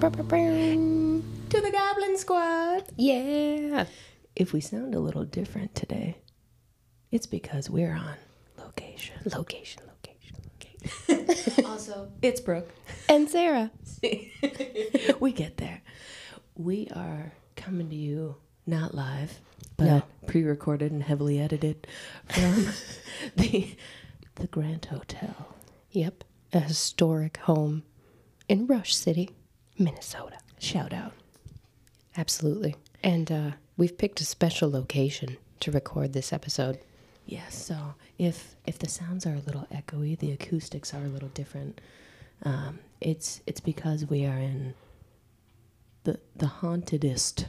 to the Goblin Squad. Yeah. If we sound a little different today, it's because we're on location. Location, location, location. Also, it's Brooke. And Sarah. we get there. We are coming to you not live, but No. pre-recorded and heavily edited from the the Grant Hotel. Yep. A historic home in Rush City, Minnesota. Shout out. Absolutely. And uh, we've picked a special location to record this episode. Yes, so if if the sounds are a little echoey, the acoustics are a little different. Um, it's it's because we are in the the hauntedest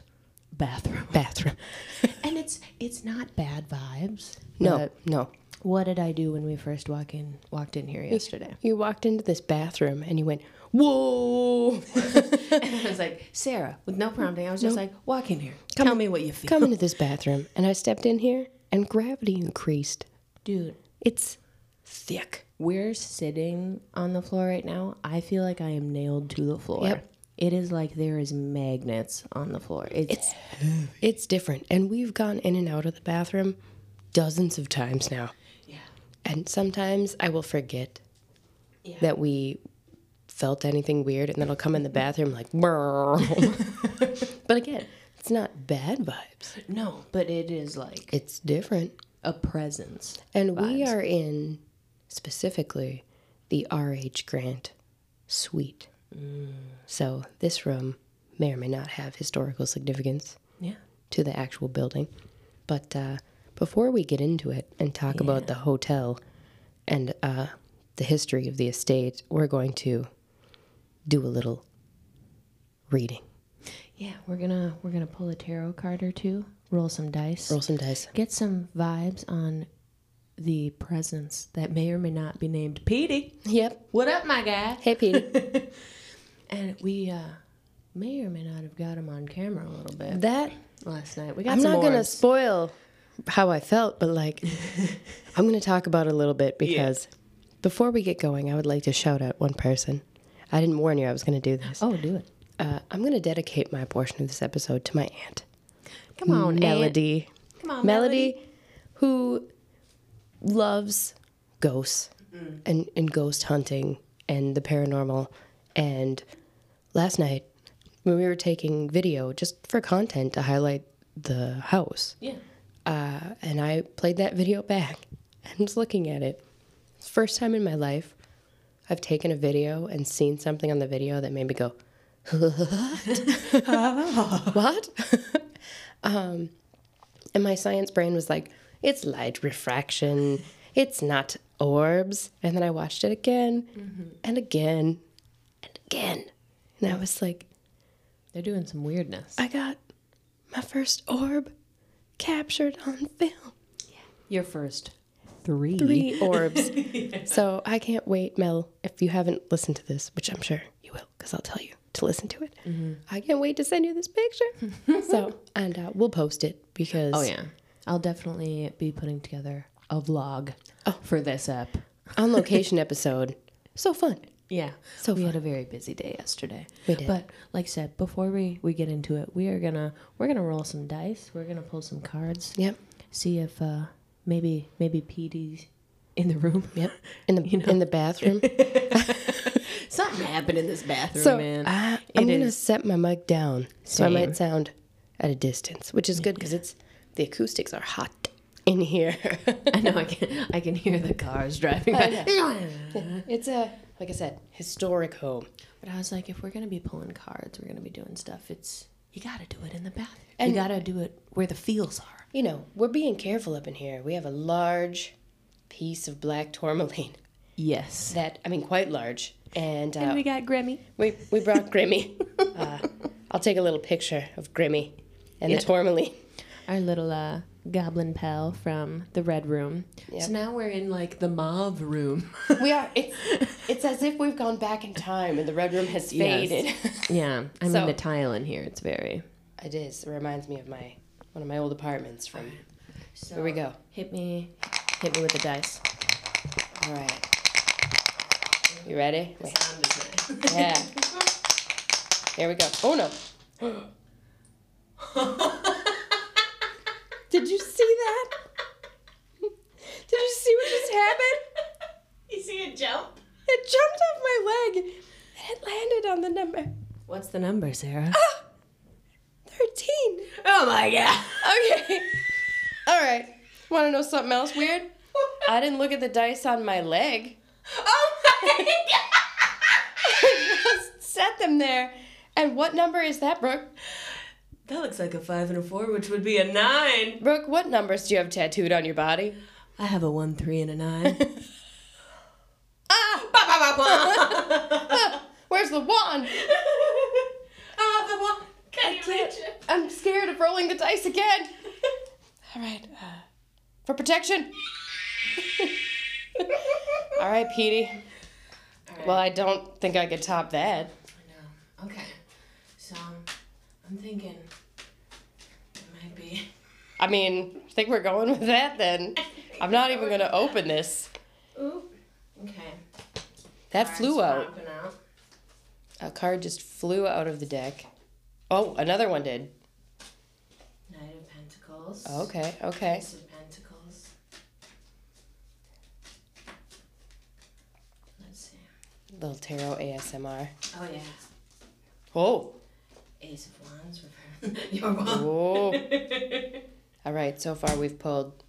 bathroom, Bathroom. and it's it's not bad vibes. No, no. what did I do when we first walk in walked in here yesterday? You walked into this bathroom and you went, whoa. and I was like, Sarah, with no prompting, I was just like, walk in here, tell me what you feel, Come into this bathroom. And I stepped in here and gravity increased. dude. It's thick. We're sitting on the floor right now. I feel like I am nailed to the floor. Yep. It is like there is magnets on the floor. It's, It's different. And we've gone in and out of the bathroom dozens of times now. yeah. And sometimes I will forget that we felt anything weird, and then I'll come in the bathroom like, but again, it's not bad vibes. No, but it is like It's different. a presence. And we are in specifically the R.H. Grant suite. So this room may or may not have historical significance Yeah. to the actual building. But uh, before we get into it and talk about the hotel and uh, the history of the estate, we're going to do a little reading. Yeah, we're gonna we're gonna pull a tarot card or two, roll some dice, Roll some dice. get some vibes on the presence that may or may not be named Petey. Yep. What up, my guy? Hey, Pete. And we uh, may or may not have got him on camera a little bit that last night. We got I'm not going to spoil how I felt, but like, I'm to talk about it a little bit because before we get going, I would like to shout out one person. I didn't warn you I was going to do this. Oh, do it. Uh, I'm going to dedicate my portion of this episode to my aunt, Come on, Aunt. Melody. Come on, Melody, who loves ghosts and, and ghost hunting and the paranormal. And last night, when we were taking video just for content to highlight the house, Yeah. uh, and I played that video back and was looking at it. First time in my life I've taken a video and seen something on the video that made me go, what? um, and my science brain was like, it's light refraction, it's not orbs. And then I watched it again and again and again. And I was like, They're doing some weirdness. I got my first orb captured on film. Your first three. Three orbs. So I can't wait, Mel, if you haven't listened to this, which I'm sure you will, because I'll tell you to listen to it. I can't wait to send you this picture. so, and uh, we'll post it because. Oh yeah. I'll definitely be putting together a vlog oh. for this app. On location episode. So fun. Yeah. So we fun. had a very busy day yesterday. We did. But like I said, before we, we get into it, we are gonna we're gonna roll some dice. We're gonna pull some cards. Yep. See if uh maybe maybe Petey's in the room. Yep. In the in the bathroom. Something happened in this bathroom, so man. I, I'm gonna set my mic down so I might sound at a distance, which is good because it's the acoustics are hot in here. I know I can I can hear the cars driving by. it's a like I said, historic home. But I was like, if we're gonna be pulling cards, we're gonna be doing stuff. It's you gotta do it in the bathroom. And- you gotta do it where the feels are. You know, we're being careful up in here. We have a large piece of black tourmaline. Yes. That I mean, quite large. And, uh, And we got Grammy. we we brought Grimmy. uh, I'll take a little picture of Grimmy and Yeah. the tourmaline. Our little uh, goblin pal from the red room. Yep. So now we're in like the mauve room. We are. It's it's as if we've gone back in time and the red room has faded. yeah. I mean So- the tile in here. It's very. it is. It reminds me of my one of my old apartments from. So Here we go. Hit me, hit me with the dice. All right. You ready? Wait. Sound is nice. Yeah. Here we go. Oh no. Did you see that? Did you see what just happened? You see it jump? It jumped off my leg and it landed on the number What's the number, Sarah? 13. Oh my god. Okay. All right. Want to know something else weird? I didn't look at the dice on my leg. Oh my god. Just set them there. And what number is that, Brooke? That looks like a five and a four, which would be a nine. Brooke, what numbers do you have tattooed on your body? I have a one, three, and a nine. Ah! Where's the wand? The one. Can you can't-? I'm scared of rolling the dice again. All right. Uh, for protection. All right, Petey. Well, I don't think I could top that. No. Okay. So I'm thinking it might be. I mean, I think we're going with that then. I'm not even going to open this. Ooh. Okay. That Cards flew out. out. A card just flew out of the deck. Oh, another one did. Knight of Pentacles. Okay, okay. Ace of Pentacles. Let's see. Little tarot ASMR. Oh yeah. Oh. Ace of Wands. You're wrong. Oh. All right, so far we've pulled.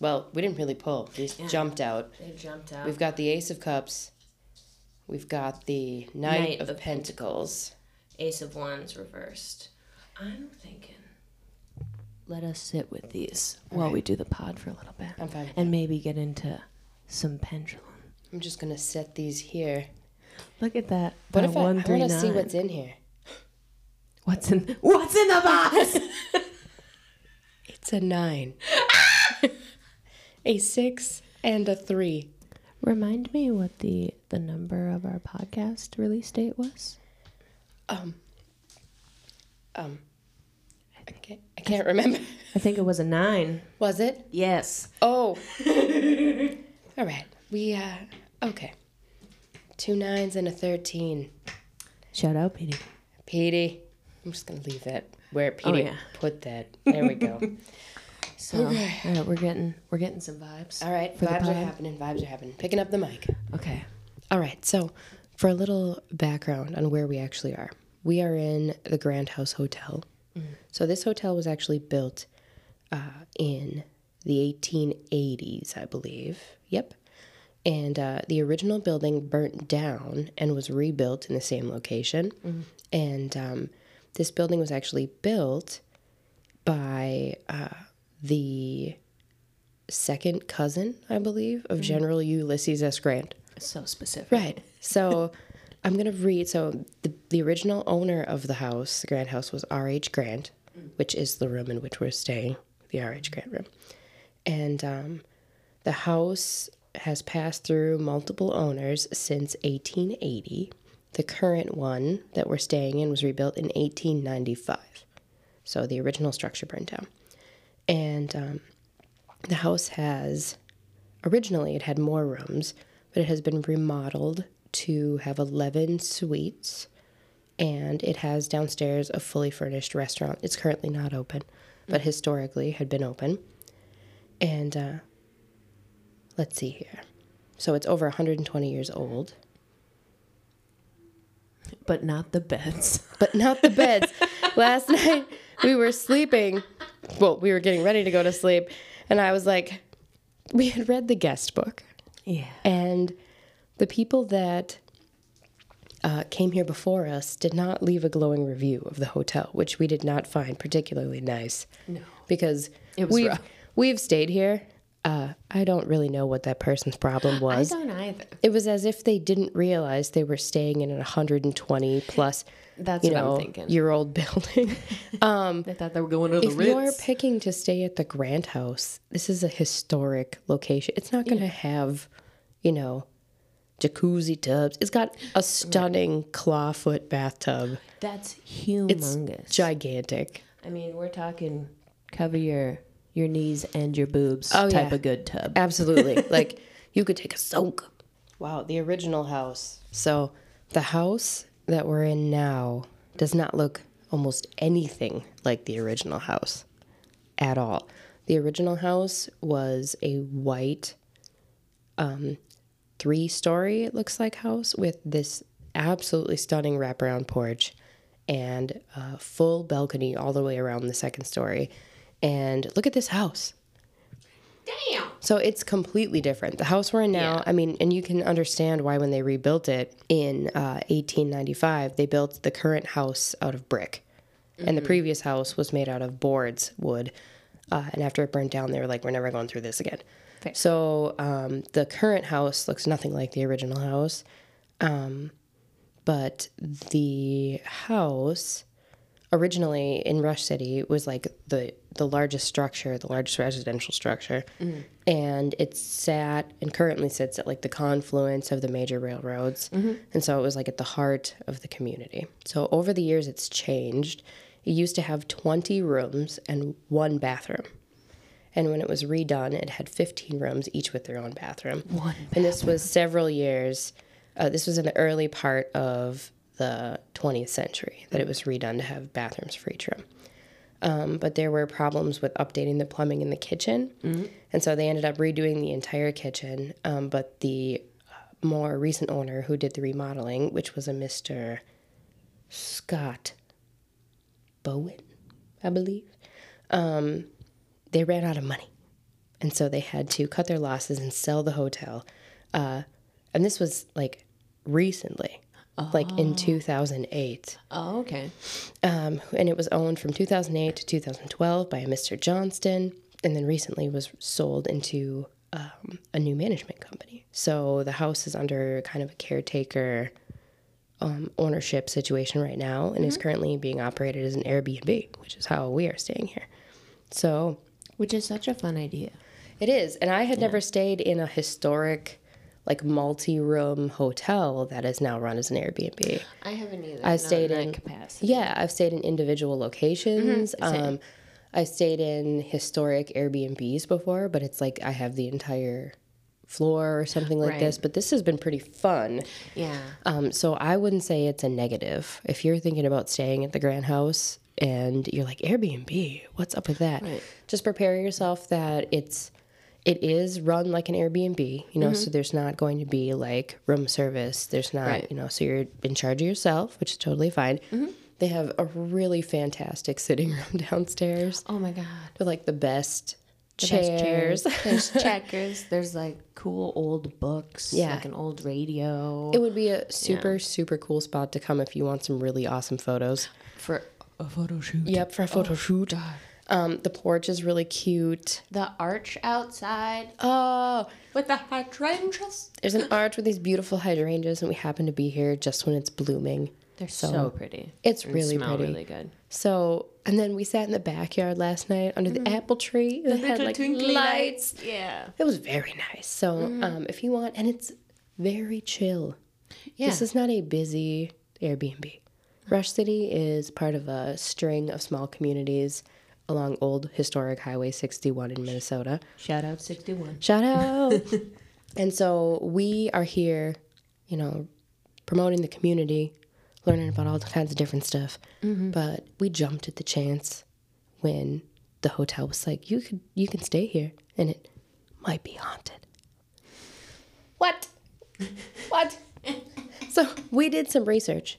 Well, we didn't really pull. We just Yeah. jumped out. They jumped out. We've got the Ace of Cups. We've got the Knight, Knight of, of Pentacles. Ace of Wands reversed. I'm thinking. Let us sit with these while we do the pod for a little bit, I'm fine. and maybe get into some pendulum. I'm just gonna set these here. Look at that. What if I, I want to see what's in here? What's in What's in the box? It's a nine, a six, and a three. Remind me what the the number of our podcast release date was. Um. Um. I can't. I can't remember. I think it was a nine. Was it? Yes. Oh. All right. We uh. Okay. Two nines and a thirteen. Shout out, Petey. Petey. I'm just gonna leave that where Petey yeah. put that. There we go. So, Okay. all right, we're getting we're getting some vibes. All right. Vibes are happening. Vibes are happening. Picking up the mic. Okay. All right. So, for a little background on where we actually are, we are in the Grant House Hotel. So, this hotel was actually built uh, in the 1880s, I believe. Yep. And uh, the original building burnt down and was rebuilt in the same location. And um, this building was actually built by uh, the second cousin, I believe, of General Ulysses S. Grant. So specific. Right. So I'm going to read. So the, the original owner of the house, the Grant House, was R.H. Grant, which is the room in which we're staying, the R.H. Grant room. And um, the house has passed through multiple owners since 1880. The current one that we're staying in was rebuilt in 1895. So the original structure burned down. And um, the house has originally it had more rooms, but it has been remodeled to have 11 suites and it has downstairs a fully furnished restaurant. It's currently not open, but historically had been open. And uh, let's see here. So it's over 120 years old, But not the beds. but not the beds. Last night we were sleeping. Well, we were getting ready to go to sleep, and I was like, we had read the guest book. Yeah. And the people that uh, came here before us did not leave a glowing review of the hotel, which we did not find particularly nice. No. Because It was we've, rough. we've stayed here. Uh, I don't really know what that person's problem was. I don't either. It was as if they didn't realize they were staying in a 120 plus, That's you what know, I'm thinking. year old building. They thought they were going to the if Ritz. you're picking to stay at the Grant House, this is a historic location. It's not going to have, you know, jacuzzi tubs. It's got a stunning clawfoot bathtub. That's humongous. Gigantic. I mean, we're talking cover your your knees and your boobs Oh, type yeah. of good tub. Absolutely. like you could take a soak Wow, the original house. So, the house that we're in now does not look almost anything like the original house at all. The original house was a white, um, three story, it looks like, house with this absolutely stunning wraparound porch and a full balcony all the way around the second story. And look at this house. Damn. So it's completely different. The house we're in now, Yeah. I mean, and you can understand why when they rebuilt it in uh, 1895, they built the current house out of brick. And the previous house was made out of boards, wood. Uh, and after it burned down, they were like, we're never going through this again. Fair. So um, the current house looks nothing like the original house. Um, but the house originally in Rush City was like the the largest structure, the largest residential structure, and it sat and currently sits at like the confluence of the major railroads, and so it was like at the heart of the community. So over the years, it's changed. It used to have twenty rooms and one bathroom. And when it was redone, it had 15 rooms, each with their own bathroom. One And this was several years. Uh, this was in the early part of the 20th century that it was redone to have bathrooms for each room. Um, but there were problems with updating the plumbing in the kitchen. And so they ended up redoing the entire kitchen. Um, but the uh, more recent owner who did the remodeling, which was a Mr. Scott Bowen, I believe, um, they ran out of money. And so they had to cut their losses and sell the hotel. Uh, and this was like recently, like in 2008. Oh, okay. Um, and it was owned from 2008 to 2012 by a Mr. Johnston, and then recently was sold into um, a new management company. So the house is under kind of a caretaker um, ownership situation right now, and is currently being operated as an Airbnb, which is how we are staying here. So Which is such a fun idea. it is, and I had never stayed in a historic, like multi-room hotel that is now run as an Airbnb. I haven't either. I've stayed that in capacity. Yeah, I've stayed in individual locations. Um, I stayed in historic Airbnbs before, but it's like I have the entire floor or something like Right. this. But this has been pretty fun. Yeah. Um, so I wouldn't say it's a negative. If you're thinking about staying at the Grant House and you're like Airbnb, what's up with that? Right. Just prepare yourself that it's it is run like an Airbnb, you know, so there's not going to be like room service. There's not, Right. you know, so you're in charge of yourself, which is totally fine. They have a really fantastic sitting room downstairs Oh my god. with like the best The chairs. chairs. There's checkers. There's like cool old books. Yeah. Like an old radio. it would be a super, super cool spot to come if you want some really awesome photos. for a photo shoot. Yep, for a photo shoot. Um, the porch is really cute. The arch outside Oh, with the hydrangeas. there's an arch with these beautiful hydrangeas, and we happen to be here just when it's blooming. They're so, pretty. It's And really smell pretty. really good. So, and then we sat in the backyard last night under the mm-hmm. apple tree that had like lights. Yeah. It was very nice. So, mm-hmm. um, if you want, and it's very chill. Yeah. This is not a busy Airbnb. Mm-hmm. Rush City is part of a string of small communities along old historic Highway 61 in Minnesota. Shout out 61. Shout out. and so we are here, you know, promoting the community, learning about all kinds of different stuff. But we jumped at the chance when the hotel was like, "You could, you can stay here, and it might be haunted." What? what? so we did some research,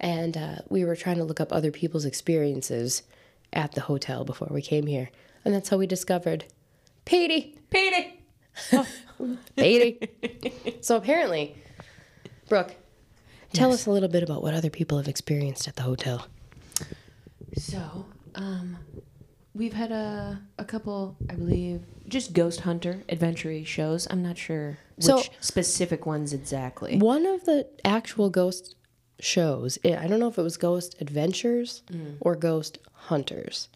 and uh, we were trying to look up other people's experiences at the hotel before we came here, and that's how we discovered Petey. Petey. Petey. so apparently, Brooke, tell us a little bit about what other people have experienced at the hotel. So, um, we've had a, a couple, I believe, just ghost hunter adventure shows. I'm not sure which So- specific ones exactly. One of the actual ghost shows, I I don't know if it was Ghost Adventures or Ghost Hunters,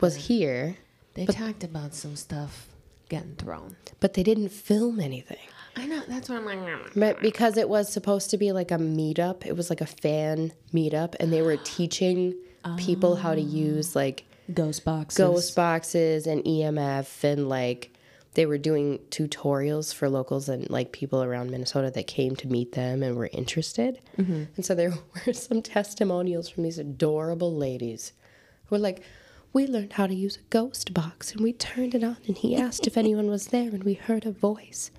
was here, They talked about some stuff getting thrown. but they didn't film anything. I know. That's what I'm like. But because it was supposed to be like a meetup, it was like a fan meetup, and they were teaching people how to use oh. like Ghost boxes. ghost boxes and EMF and like they were doing tutorials for locals and like people around Minnesota that came to meet them and were interested. Mm-hmm. And so there were some testimonials from these adorable ladies who were like, We learned how to use a ghost box and we turned it on and he asked if anyone was there and we heard a voice.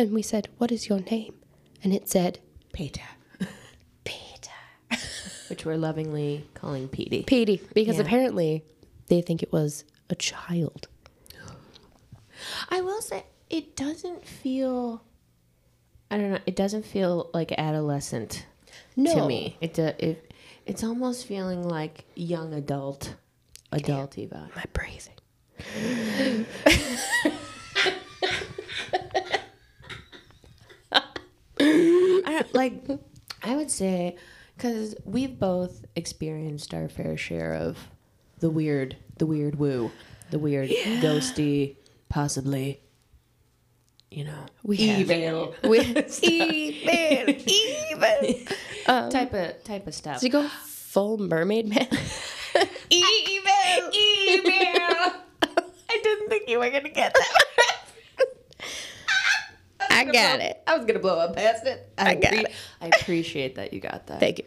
And we said, What is your name? And it said, Peter, Peter. which we're lovingly calling Petey. Petey. Because Yeah. apparently they think it was a child. I will say it doesn't feel. I don't know. It doesn't feel like adolescent No. to me. It, do- it it's almost feeling like young adult, adult vibe. My breathing. I like I would say because we've both experienced our fair share of the weird, the weird woo, the weird ghosty, possibly, you know, We have. evil, We, evil, evil. Um, type of type of stuff. Did you go full mermaid man? evil, evil. I didn't think you were gonna get that. I got it. I was gonna blow up past it. I got appre- it. I appreciate that you got that. Thank you.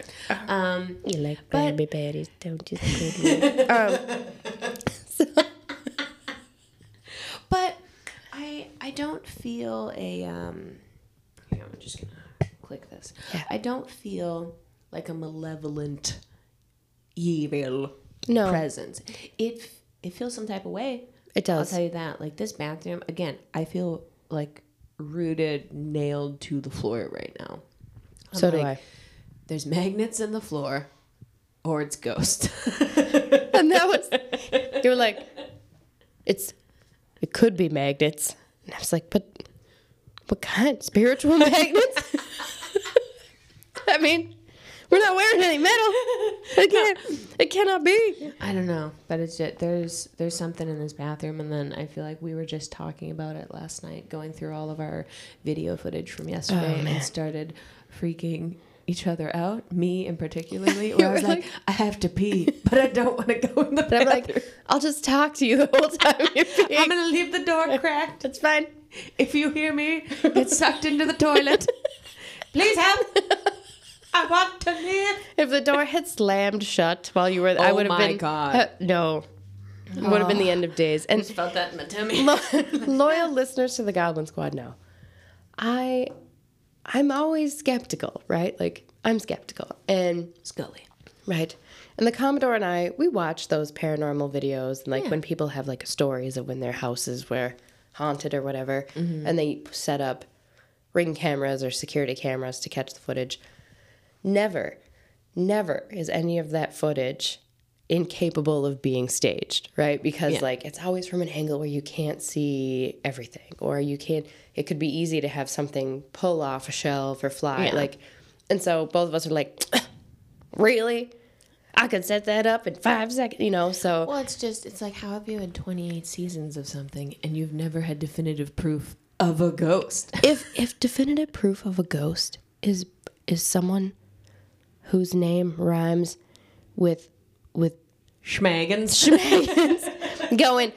Um, You like But- baby baddies, don't you? Um, so, But I I don't feel a um on, I'm just gonna click this. Yeah. I don't feel like a malevolent evil No. presence. It it feels some type of way. it does. I'll tell you that. Like this bathroom again, I feel like rooted, nailed to the floor right now. I'm so do I. There's magnets in the floor, or it's ghost. And that was, you were like, it's, it could be magnets. And I was like, but what kind? Spiritual magnets? I mean, we're not wearing any metal. It can't, it cannot be. I don't know, but it's just there's there's something in this bathroom, and then I feel like we were just talking about it last night, going through all of our video footage from yesterday, Oh, man. and started freaking each other out. Me in particularly, where I was like, like- I have to pee, but I don't want to go in the And I'm bathroom. like, I'll just talk to you the whole time you're I'm gonna leave the door cracked. That's fine. If you hear me get sucked into the toilet, please help. I want to live. If the door had slammed shut while you were, I Oh would have my been. God. Uh, no, it would have been the end of days. I And just felt that in my tummy. lo- loyal listeners to the Goblin Squad know, I, I'm always skeptical, right? Like I'm skeptical, and Scully. right. And the Commodore and I, we watch those paranormal videos, and like Yeah. when people have like stories of when their houses were haunted or whatever, and they set up ring cameras or security cameras to catch the footage. Never, never is any of that footage incapable of being staged, right? Because Yeah. like it's always from an angle where you can't see everything, or you can't. It could be easy to have something pull off a shelf or fly, Yeah. like. And so both of us are like, really? I could set that up in five seconds, you know. So Well, it's just, it's like, how have you had 28 seasons of something and you've never had definitive proof of a ghost? if if definitive proof of a ghost is is someone whose name rhymes with with Schmaggins. going,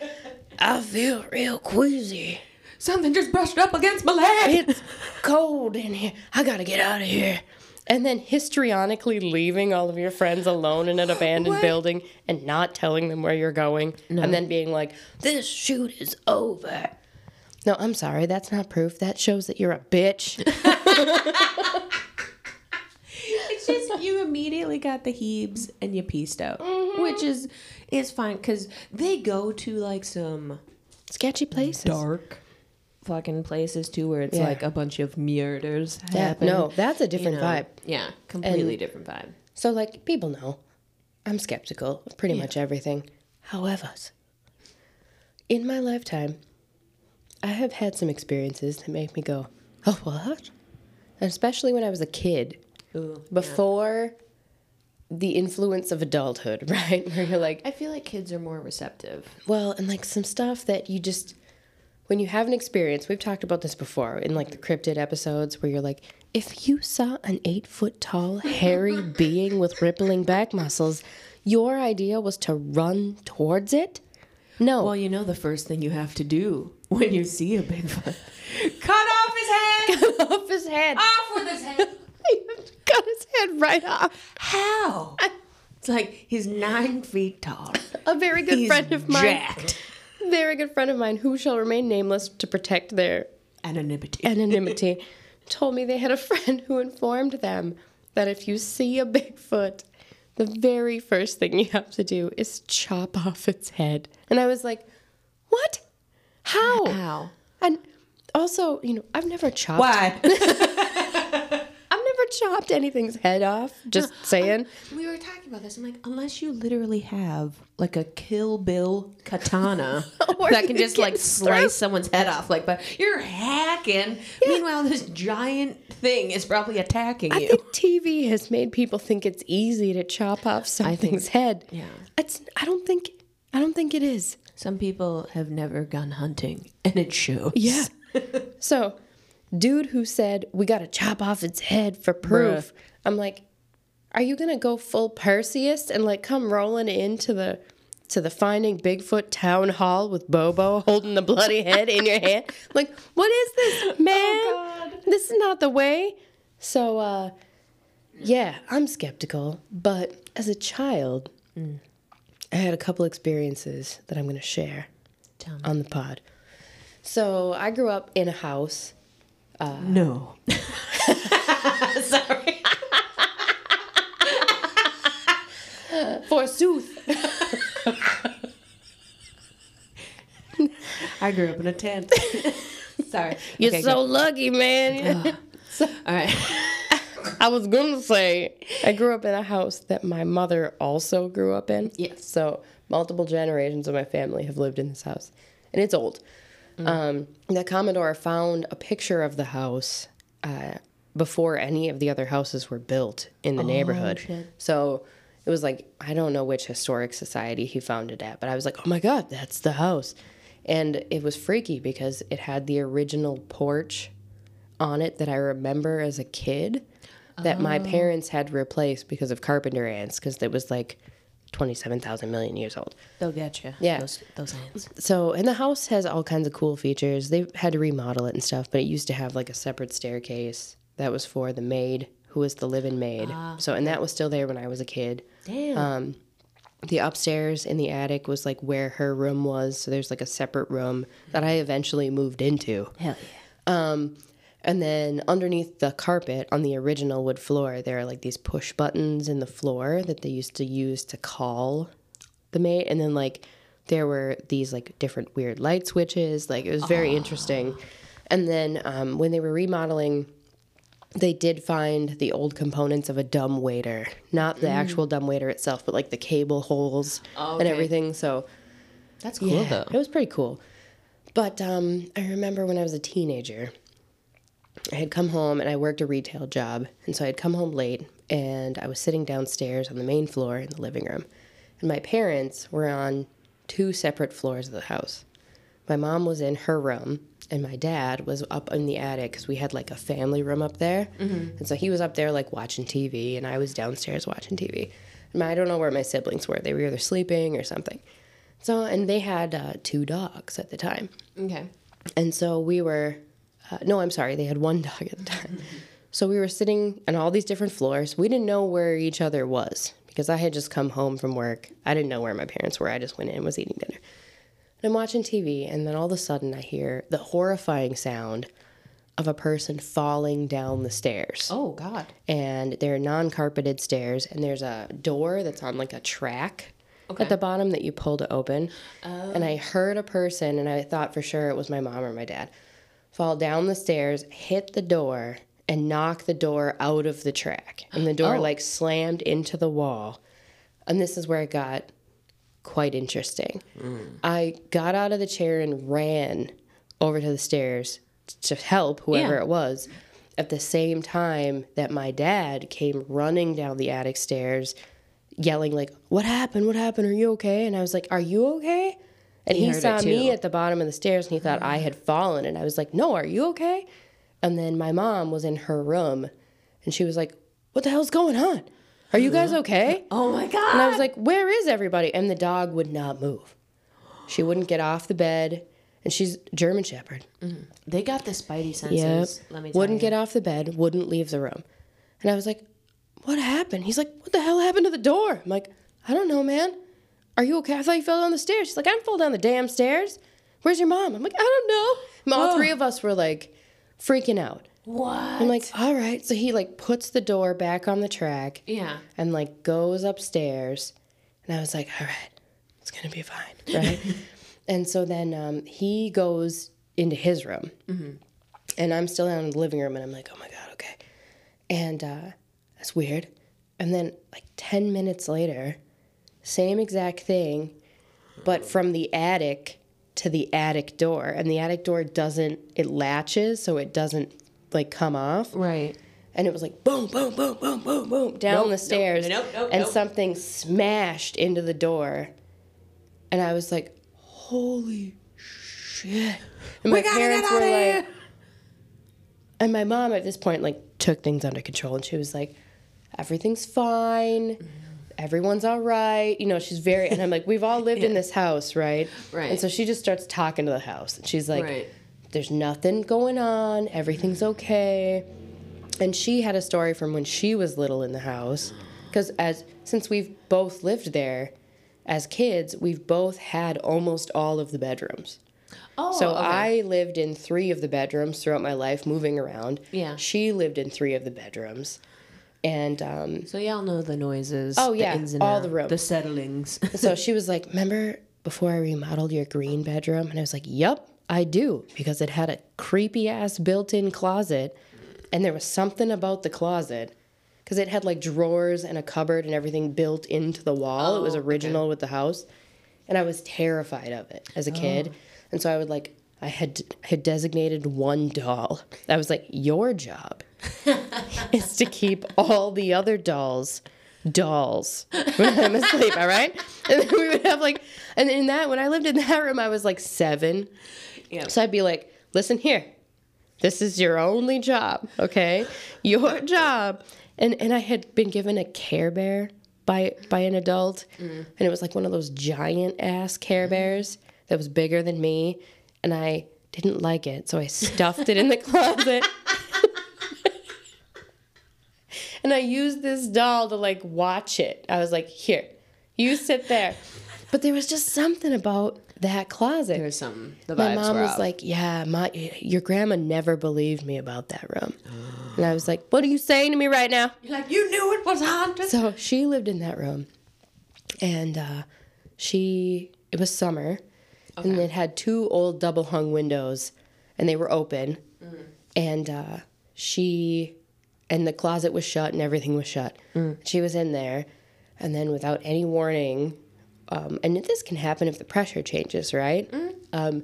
I feel real queasy. Something just brushed up against my leg. It's cold in here. I gotta get out of here. And then histrionically leaving all of your friends alone in an abandoned What? building and not telling them where you're going. And then being like, this shoot is over. No, I'm sorry. That's not proof. That shows that you're a bitch. It's just, you immediately got the heebs and you pieced out, mm-hmm. which is, is fine because they go to like some Sketchy places. dark fucking places too where it's Yeah. like a bunch of murders Yeah, happen. no, that's a different you know. vibe. Yeah, completely different vibe. So, like, people know I'm skeptical of pretty much everything. However, in my lifetime, I have had some experiences that make me go, oh, what? And especially when I was a kid, Ooh, before the influence of adulthood, right? Where you're like, I feel like kids are more receptive. well, and like some stuff that you just, when you have an experience, we've talked about this before in like the cryptid episodes where you're like, if you saw an eight foot tall, hairy being with rippling back muscles, your idea was to run towards it? No. Well, you know, the first thing you have to do when you see a Bigfoot, cut off his head. Cut off his head. off with his head. Cut his head right off. How? It's like he's nine feet tall. A very good He's friend of mine. jacked. Very good friend of mine who shall remain nameless to protect their Anonymity. anonymity told me they had a friend who informed them that if you see a Bigfoot, the very first thing you have to do is chop off its head. And I was like, what? How? How? And also, you know, I've never chopped. Why? Chopped anything's head off. Just saying. we were talking about this. I'm like, unless you literally have like a Kill Bill katana that can just like slice someone's head off, like, but you're hacking. Meanwhile, this giant thing is probably attacking I you. think TV has made people think it's easy to chop off something's head. yeah. It's. I don't think. I don't think it is. Some people have never gone hunting, and it shows. Yeah. so, dude who said we got to chop off its head for proof. I'm like, are you gonna go full Perseus and like come rolling into the to the Finding Bigfoot town hall with Bobo holding the bloody head in your hand? Like, what is this, man? This is not the way. So, uh, yeah, I'm skeptical. But as a child, I had a couple experiences that I'm to share on the pod. So I grew up in a house. No. Sorry. Forsooth. I grew up in a tent. Sorry. You're Okay, so go. lucky, man. All right. I was gonna say I grew up in a house that my mother also grew up in. Yes. So multiple generations of my family have lived in this house, and it's old. Um, the Commodore found a picture of the house uh, before any of the other houses were built in the neighborhood. shit. So it was like I don't know which historic society he found it at, but I was like, oh my god, that's the house, and it was freaky because it had the original porch on it that I remember as a kid that my parents had replaced because of carpenter ants because it was like 27,000 million years old. They'll get you. Yeah. Those, those hands. So, and the house has all kinds of cool features. They had to remodel it and stuff, but it used to have like a separate staircase that was for the maid who was the live-in maid. so, and that was still there when I was a kid. Damn. Um, the upstairs in the attic was like where her room was. So there's like a separate room that I eventually moved into. Hell yeah. Um, and then underneath the carpet on the original wood floor, there are like these push buttons in the floor that they used to use to call the maid. And then like there were these like different weird light switches. Like it was very interesting. And then um, when they were remodeling, they did find the old components of a dumb waiter, not the actual dumb waiter itself, but like the cable holes and Okay. everything. So That's cool yeah, though. It was pretty cool. But um, I remember when I was a teenager, I had come home and I worked a retail job. And so I had come home late and I was sitting downstairs on the main floor in the living room. And my parents were on two separate floors of the house. My mom was in her room and my dad was up in the attic because we had like a family room up there. And so he was up there like watching TV and I was downstairs watching TV. And I don't know where my siblings were. They were either sleeping or something. So, and they had uh, two dogs at the time. Okay. And so we were, uh, no, I'm sorry, they had one dog at the time. so we were sitting on all these different floors. We didn't know where each other was because I had just come home from work. I didn't know where my parents were. I just went in and was eating dinner. And I'm watching TV, and then all of a sudden I hear the horrifying sound of a person falling down the stairs Oh God. and they're non-carpeted stairs and there's a door that's on like a track Okay. at the bottom that you pull to open and i heard a person and i thought for sure it was my mom or my dad fall down the stairs hit the door and knock the door out of the track. And the door Oh. like slammed into the wall. And this is where it got quite interesting. Mm. I got out of the chair and ran over to the stairs to help whoever Yeah. it was. At the same time that my dad came running down the attic stairs yelling like what happened? What happened? Are you okay? And i was like are you okay and He he, saw me at the bottom of the stairs and he thought i had fallen and i was like no are you okay and then my mom was in her room and she was like what the hell's going on are you guys okay Oh my God. and I was like, Where is everybody? And the dog would not move. She wouldn't get off the bed and she's German Shepherd. Mm-hmm. They got the spidey Yep. senses. Let me tell wouldn't you. get off the bed, wouldn't leave the room. And I was like, What happened? He's like, What the hell happened to the door? I'm like, I don't know, man. Are you okay? I thought you fell down the stairs. She's like, I didn't fall down the damn stairs. Where's your mom? I'm like, I don't know. All Whoa. three of us were like freaking out. What? I'm like, all right. So he like puts the door back on the track yeah. and like goes upstairs. And I was like, all right, it's gonna be fine, right? and so then um, he goes into his room, and I'm still down in the living room, and I'm like, oh my god, okay. And uh, that's weird. And then like ten minutes later, same exact thing, but from the attic to the attic door, and the attic door doesn't it latches, so it doesn't like come off Right. and it was like boom, boom, boom, boom, boom, boom down Nope, the stairs, nope, nope, and something smashed into the door, and I was like, "Holy shit!" And my parents were like, here. and my mom at this point like took things under control, and she was like, "Everything's fine." Everyone's all right. You know, she's very, and I'm like, we've all lived in this house, right? Right. And so she just starts talking to the house. And she's like, Right. there's nothing going on. Everything's mm. okay. And she had a story from when she was little in the house. Because as since we've both lived there as kids, we've both had almost all of the bedrooms. Oh, So okay. I lived in three of the bedrooms throughout my life, moving around. Yeah. She lived in three of the bedrooms. And um, So y'all know the noises. Oh, the yeah, ins and all out, the rooms. the settlings. so she was like, Remember before I remodeled your green bedroom? And I was like, Yep, I do. Because it had a creepy ass built in closet. And there was something about the closet. Because it had like drawers and a cupboard and everything built into the wall. it was Oh, okay. original with the house. And I was terrified of it as a kid. And so I would like, I had had designated one doll. I was like, Your job is to keep all the other dolls dolls when I'm asleep, all right? And then we would have like, and in that, when I lived in that room, I was like seven. yeah. So I'd be like, listen here, this is your only job, okay? Your job. And, and I had been given a Care Bear by, by an adult, mm. and it was like one of those giant ass Care mm-hmm. Bears that was bigger than me, and I didn't like it, so I stuffed it in the closet. And I used this doll to like watch it. I was like, here, you sit there. But there was just something about that closet. There's some. The my mom was like, yeah, my your grandma never believed me about that room. And I was like, what are you saying to me right now? You're like, you knew it was haunted. So she lived in that room. And uh, she, it was summer. And it had two old double hung windows, and they were open. And uh, she, and the closet was shut, and everything was shut. She was in there. And then, without any warning, um, and this can happen if the pressure changes, right? Um,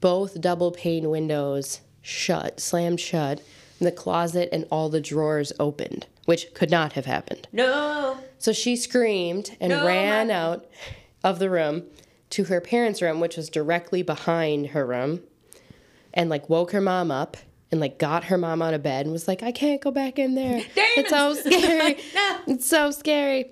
both double pane windows shut, slammed shut, and the closet and all the drawers opened, which could not have happened. No. So she screamed and No, ran my- out of the room to her parents' room, which was directly behind her room, and like woke her mom up and like got her mom out of bed and was like, I can't go back in there. It's so scary. No. It's so scary.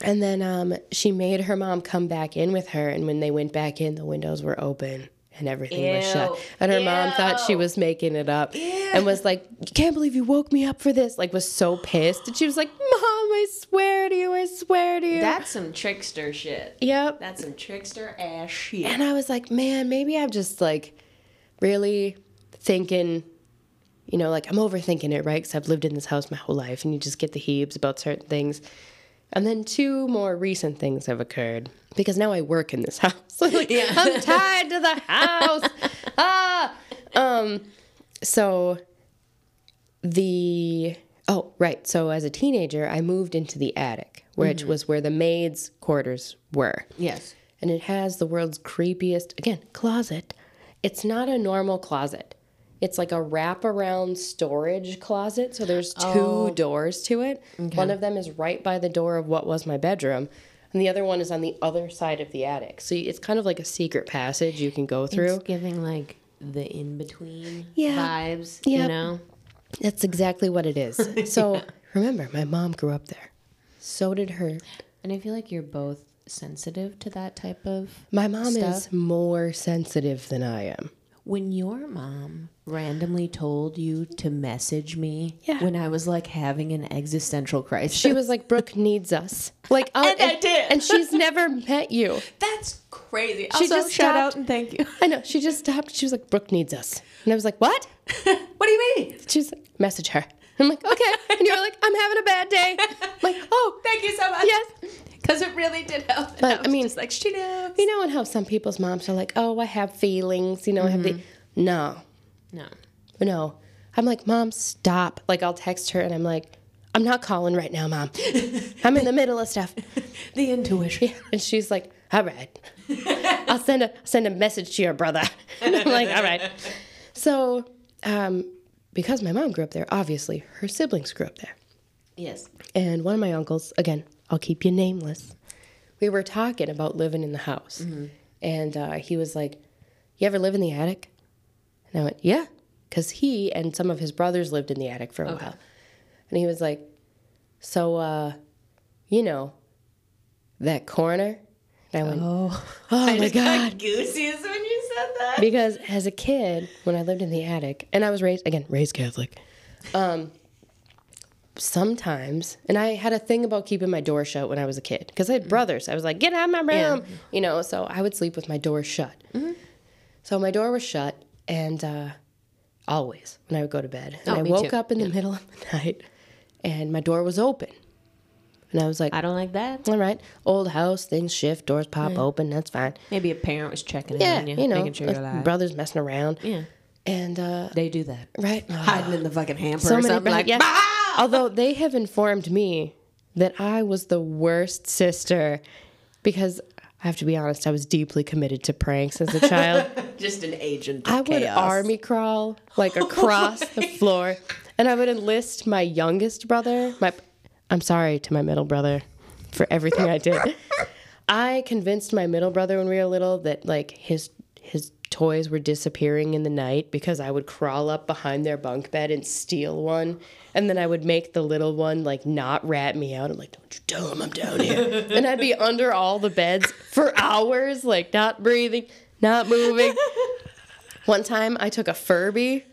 And then um, she made her mom come back in with her, and when they went back in, the windows were open and everything was shut. And her mom thought she was making it up and was like, You "Can't believe you woke me up for this!" Like, was so pissed, and she was like, "Mom, I swear to you, I swear to you." That's some trickster shit. yep. That's some trickster ass shit. And I was like, man, maybe I'm just like really thinking, you know, like I'm overthinking it, right? Because I've lived in this house my whole life and you just get the heaves about certain things. And then two more recent things have occurred because now I work in this house. like, Yeah. I'm tied to the house. ah. Um, so the oh right so as a teenager i moved into the attic which was where the maids quarters were yes. and it has the world's creepiest again closet it's not a normal closet it's like a wraparound storage closet so there's two Oh. doors to it one of them is right by the door of what was my bedroom and the other one is on the other side of the attic so it's kind of like a secret passage you can go through It's giving like the in between Yeah. vibes. You know. that's exactly what it is so remember my mom grew up there so did her And I feel like you're both sensitive to that type of My mom stuff? is more sensitive than I am. When your mom randomly told you to message me Yeah. when I was like having an existential crisis. She was like, Brooke needs us. Like, oh, And uh, I did. And she's never met you. That's crazy. She also, just shout out and thank you. I know. She just stopped. She was like, Brooke needs us. And I was like, what? what do you mean? She's like, message her. I'm like, okay. And you were like, I'm having a bad day. I'm like, oh, Thank you so much. yes. Because it really did help. And But, was I mean- like she knows. You know, and how some people's moms are like, oh, I have feelings. You know, I have the. No, No. no. I'm like, mom, stop. Like, I'll text her and I'm like, I'm not calling right now, mom. I'm in the middle of stuff. The intuition. And she's like, all right. I'll send a send a message to your brother. And I'm like, all right. So, um, because my mom grew up there, obviously her siblings grew up there. Yes. And one of my uncles, again, I'll keep you nameless. We were talking about living in the house, and uh, he was like, "You ever live in the attic?" And I went, "Yeah," because he and some of his brothers lived in the attic for a while. And he was like, "So, uh, you know, that corner?" And I went, Oh. "Oh my god!" Goosies when you said that. because as a kid, when I lived in the attic, and I was raised again raised Catholic, um, sometimes, and I had a thing about keeping my door shut when I was a kid because I had brothers. I was like, "Get out of my room," Yeah. you know. So I would sleep with my door shut. So my door was shut, and uh, always when I would go to bed, and Oh, I woke too. up in the middle of the night, and my door was open, and I was like, I don't like that. "All right, old house, things shift, doors pop open, that's fine." Maybe a parent was checking Yeah, in on you, you know, making sure you're alive. brothers messing around. yeah. And uh, They do that. right, Hiding in the fucking hamper so or something like yeah. "Bah!" Although they have informed me that I was the worst sister because I have to be honest, I was deeply committed to pranks as a child. Just an agent. Of I would chaos. army crawl like across the floor, and I would enlist my youngest brother. My, I'm sorry to my middle brother for everything I did. I convinced my middle brother when we were little that like his his toys were disappearing in the night because I would crawl up behind their bunk bed and steal one, and then I would make the little one like not rat me out. I'm like, "Don't you tell him I'm down here," and I'd be under all the beds for hours, like not breathing, not moving. One time I took a Furby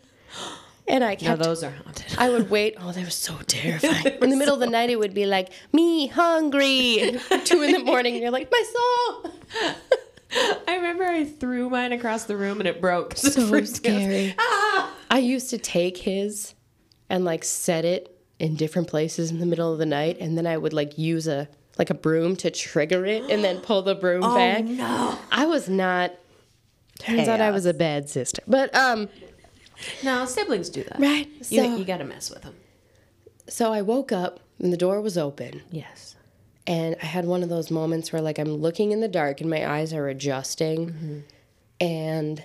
and I kept those are haunted. I would wait. Oh, they were so terrifying. In the middle of the night, it would be like, me hungry. Two in the morning, you're like, my soul. I remember I threw mine across the room and it broke. So scary. I used to take his and like set it in different places in the middle of the night, and then I would like use a like a broom to trigger it, and then pull the broom back. no. I was not. Turns out I was a bad sister, but um, No, siblings do that. right. You, you got to mess with them. so I woke up and the door was open, Yes. And I had one of those moments where like I'm looking in the dark and my eyes are adjusting mm-hmm. and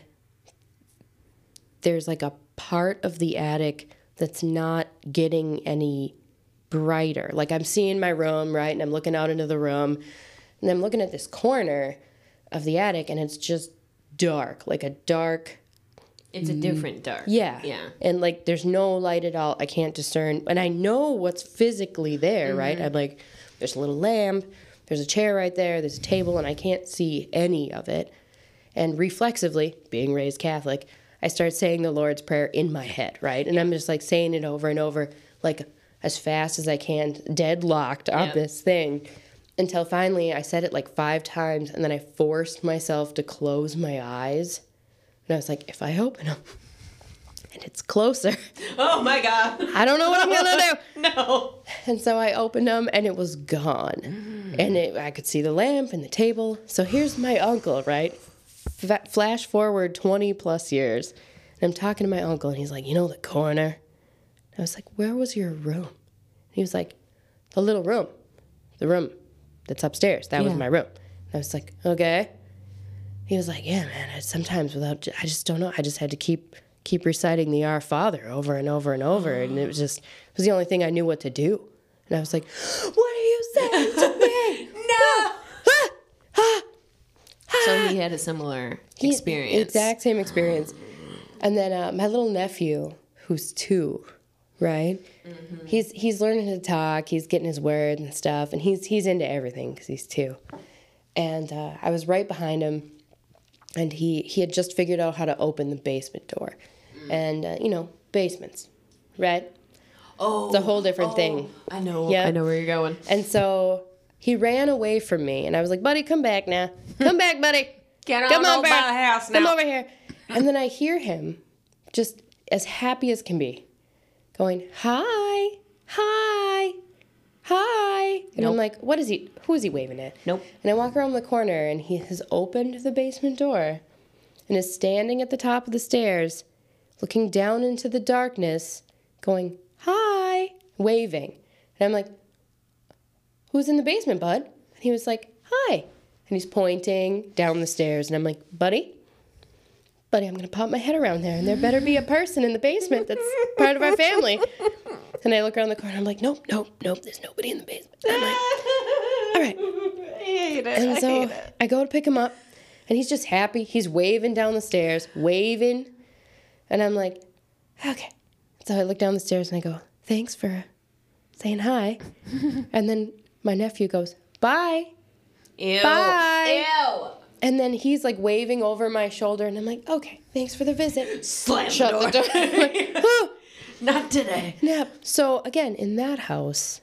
there's like a part of the attic that's not getting any brighter. Like I'm seeing my room, right? And I'm looking out into the room and I'm looking at this corner of the attic and it's just dark, like a dark It's a different dark. yeah. Yeah. And like there's no light at all. I can't discern. And I know what's physically there, mm-hmm. right? I'm like, there's a little lamp, there's a chair right there, there's a table, and I can't see any of it. And reflexively, being raised Catholic, I start saying the Lord's Prayer in my head, right? And I'm just like saying it over and over, like as fast as I can, deadlocked on Yeah. this thing. Until finally I said it like five times, and then I forced myself to close my eyes. And I was like, if I open them and it's closer, Oh my God. I don't know what I'm gonna do. No. And so I opened them and it was gone. Mm. And it, I could see the lamp and the table. So here's my uncle, right? F- flash forward 20 plus years. And I'm talking to my uncle and he's like, You know, the corner? I was like, Where was your room? He was like, The little room. The room that's upstairs. That was my room. And I was like, Okay. He was like, Yeah, man, I, sometimes without, I just don't know. I just had to keep. Keep reciting the Our Father over and over and over, and it was just it was the only thing I knew what to do. And I was like, "What are you saying to me?" No. So he had a similar He- experience. Exact same experience. And then uh, my little nephew, who's two, right? He's he's learning to talk. He's getting his words and stuff, and he's he's into everything because he's two. and uh, I was right behind him, and he he had just figured out how to open the basement door, and uh, you know basements, right? Oh, It's a whole different thing. I know. Yeah. I know where you're going. And so he ran away from me, and I was like, "Buddy, come back now. Come back, buddy. Get Come over. house Come over here." And then I hear him, just as happy as can be, going, "Hi, hi, hi." And I'm like, "What is he? Who is he waving at?" Nope. And I walk around the corner, and he has opened the basement door, and is standing at the top of the stairs, looking down into the darkness, going, "Hi," waving. And I'm like, who's in the basement, bud? And he was like, hi. And he's pointing down the stairs. And I'm like, buddy, buddy, I'm going to pop my head around there. And there better be a person in the basement that's part of our family. And I look around the corner. I'm like, nope, nope, nope. There's nobody in the basement. And I'm like, all right. I hate it. And so I go to pick him up. And he's just happy. He's waving down the stairs, waving. And I'm like, okay. So I look down the stairs and I go, thanks for saying hi. and then my nephew goes, bye. Ew. Bye. Ew. And then he's like waving over my shoulder, and I'm like, okay, thanks for the visit. Slam Shut the the door. door. Like. Not today. Nap. So again, in that house,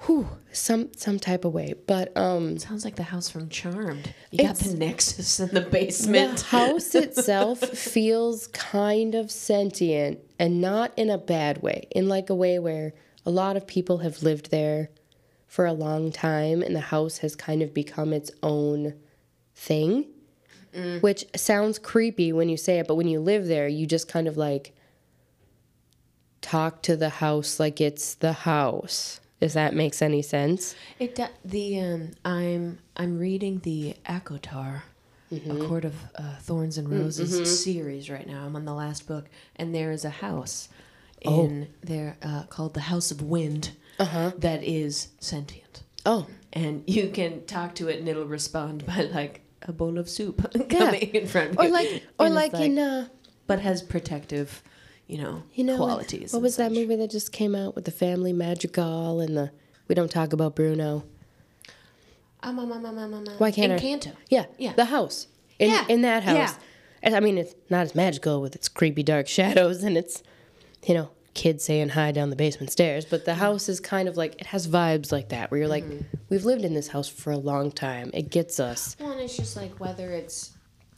whew, some some type of way. But um Sounds like the house from Charmed. You got the Nexus in the basement. the house itself feels kind of sentient and not in a bad way, in like a way where a lot of people have lived there for a long time and the house has kind of become its own thing. Which sounds creepy when you say it, but when you live there, you just kind of like talk to the house like it's the house. If that makes any sense. It the um I'm I'm reading the ACOTAR, A Court of uh, Thorns and Roses series right now. I'm on the last book, and there is a house in there uh, called the House of Wind that is sentient, Oh, and you can talk to it, and it'll respond by like a bowl of soup coming in front of or like, or it's like, in uh, but has protective, you know, You know, qualities. What and was that movie that just came out with the family magical and the we don't talk about Bruno? Um, um, um, um, um, um, Why can't I- Encanto. Yeah, Yeah. the house in Yeah, in that house. yeah. I mean, it's not as magical with its creepy dark shadows and it's you know kids saying hi down the basement stairs, but the house is kind of like it has vibes like that where you're like, we've lived in this house for a long time. It gets us. Well, and it's just like whether it's,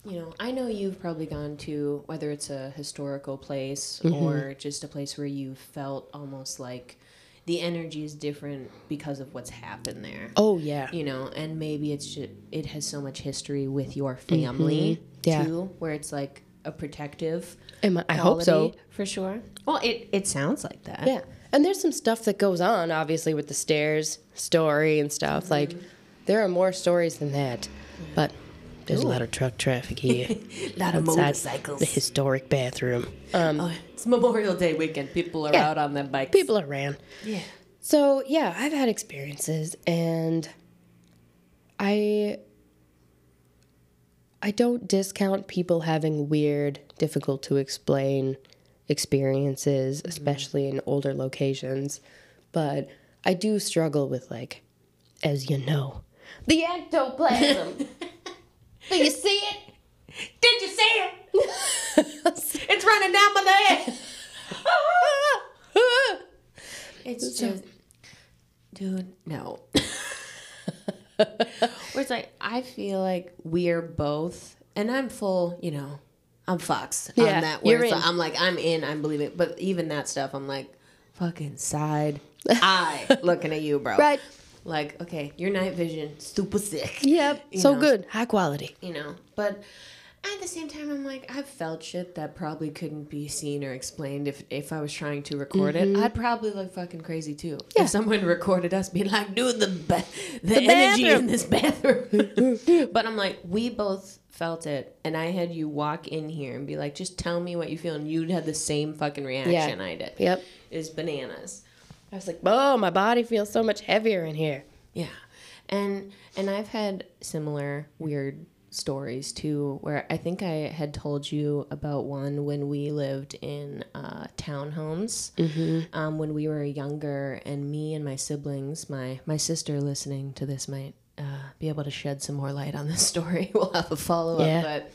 you know, I know you've probably gone to whether it's a historical place Mm-hmm. or just a place where you felt almost like the energy is different because of what's happened there. Oh yeah, You know, and maybe it's just it has so much history with your family Mm-hmm. Yeah. too, where it's like a protective. I- I hope so. for sure. Well, it it sounds like that. Yeah. And there's some stuff that goes on, obviously, with the stairs story and stuff. Like, there are more stories than that. But there's a lot of truck traffic here. a lot of motorcycles. The historic bathroom. Um, Oh, it's Memorial Day weekend. People are Yeah. out on their bikes. people are around. yeah. So, yeah, I've had experiences, and I. I don't discount people having weird, difficult to explain experiences, especially in older locations. But I do struggle with, like, as you know, the ectoplasm. do you see it? Did you see it? it's running down my leg. It's just, dude, no. Where it's like, I feel like we're both, and I'm full, you know, I'm Fox Yeah, on that. Where you're like- I'm like, I'm in, I'm believing. But even that stuff, I'm like, fucking side eye looking at you, bro. Right. Like, okay, your night vision, super sick. Yep. You so know. good. High quality. you know. But at the same time, I'm like, I've felt shit that probably couldn't be seen or explained if if I was trying to record it. I'd probably look fucking crazy too. Mm-hmm. Yeah. If someone recorded us being like, dude, the ba- the, The energy bathroom. in this bathroom. but I'm like, we both felt it, and I had you walk in here and be like, just tell me what you feel, and you'd have the same fucking reaction I did. Yep. Is bananas. I was like, oh, my body feels so much heavier in here. Yeah. And and I've had similar weird stories too where I think I had told you about one when we lived in uh, townhomes um, when we were younger and me and my siblings my my sister listening to this might uh, be able to shed some more light on this story. We'll have a follow up, Yeah. but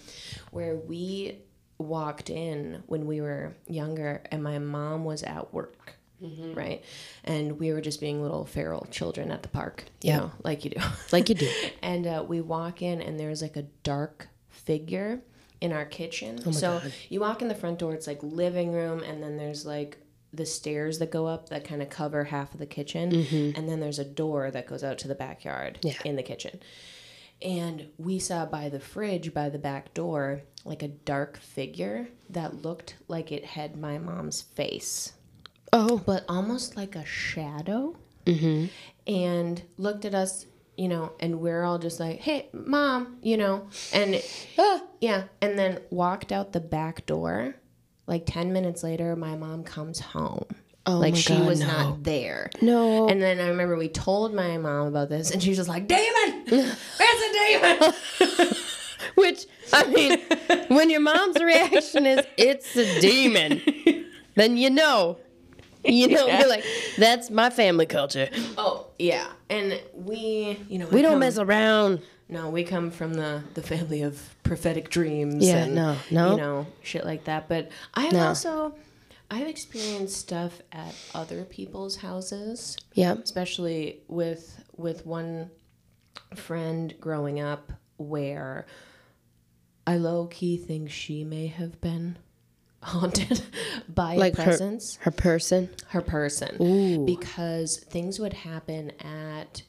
where we walked in when we were younger, and my mom was at work. Mm-hmm. Right, and we were just being little feral children at the park, you Yeah. know, like you do. Like you do. and uh, we walk in and there's like a dark figure in our kitchen Oh so you walk in the front door it's like living room and then there's like the stairs that go up that kind of cover half of the kitchen and then there's a door that goes out to the backyard Mm-hmm. Yeah. in the kitchen and we saw by the fridge by the back door like a dark figure that looked like it had my mom's face Oh. but almost like a shadow Mm-hmm. and looked at us you know and we're all just like hey mom you know and Ah. yeah and then walked out the back door like 10 minutes later my mom comes home Oh like she God, was no. not there No. and then i remember we told my mom about this and she was just like damon where's the demon Which I mean, when your mom's reaction is it's a demon, then you know. You know, you're like, that's my family culture. oh yeah and we you know We don't come- mess around. No, we come from the the family of prophetic dreams. Yeah, and, no, no. you know, shit like that. But I've No. also I've experienced stuff at other people's houses, Yeah. especially with with one friend growing up where I low key think she may have been haunted by Like a her- presence Her person. her person Ooh. because things would happen at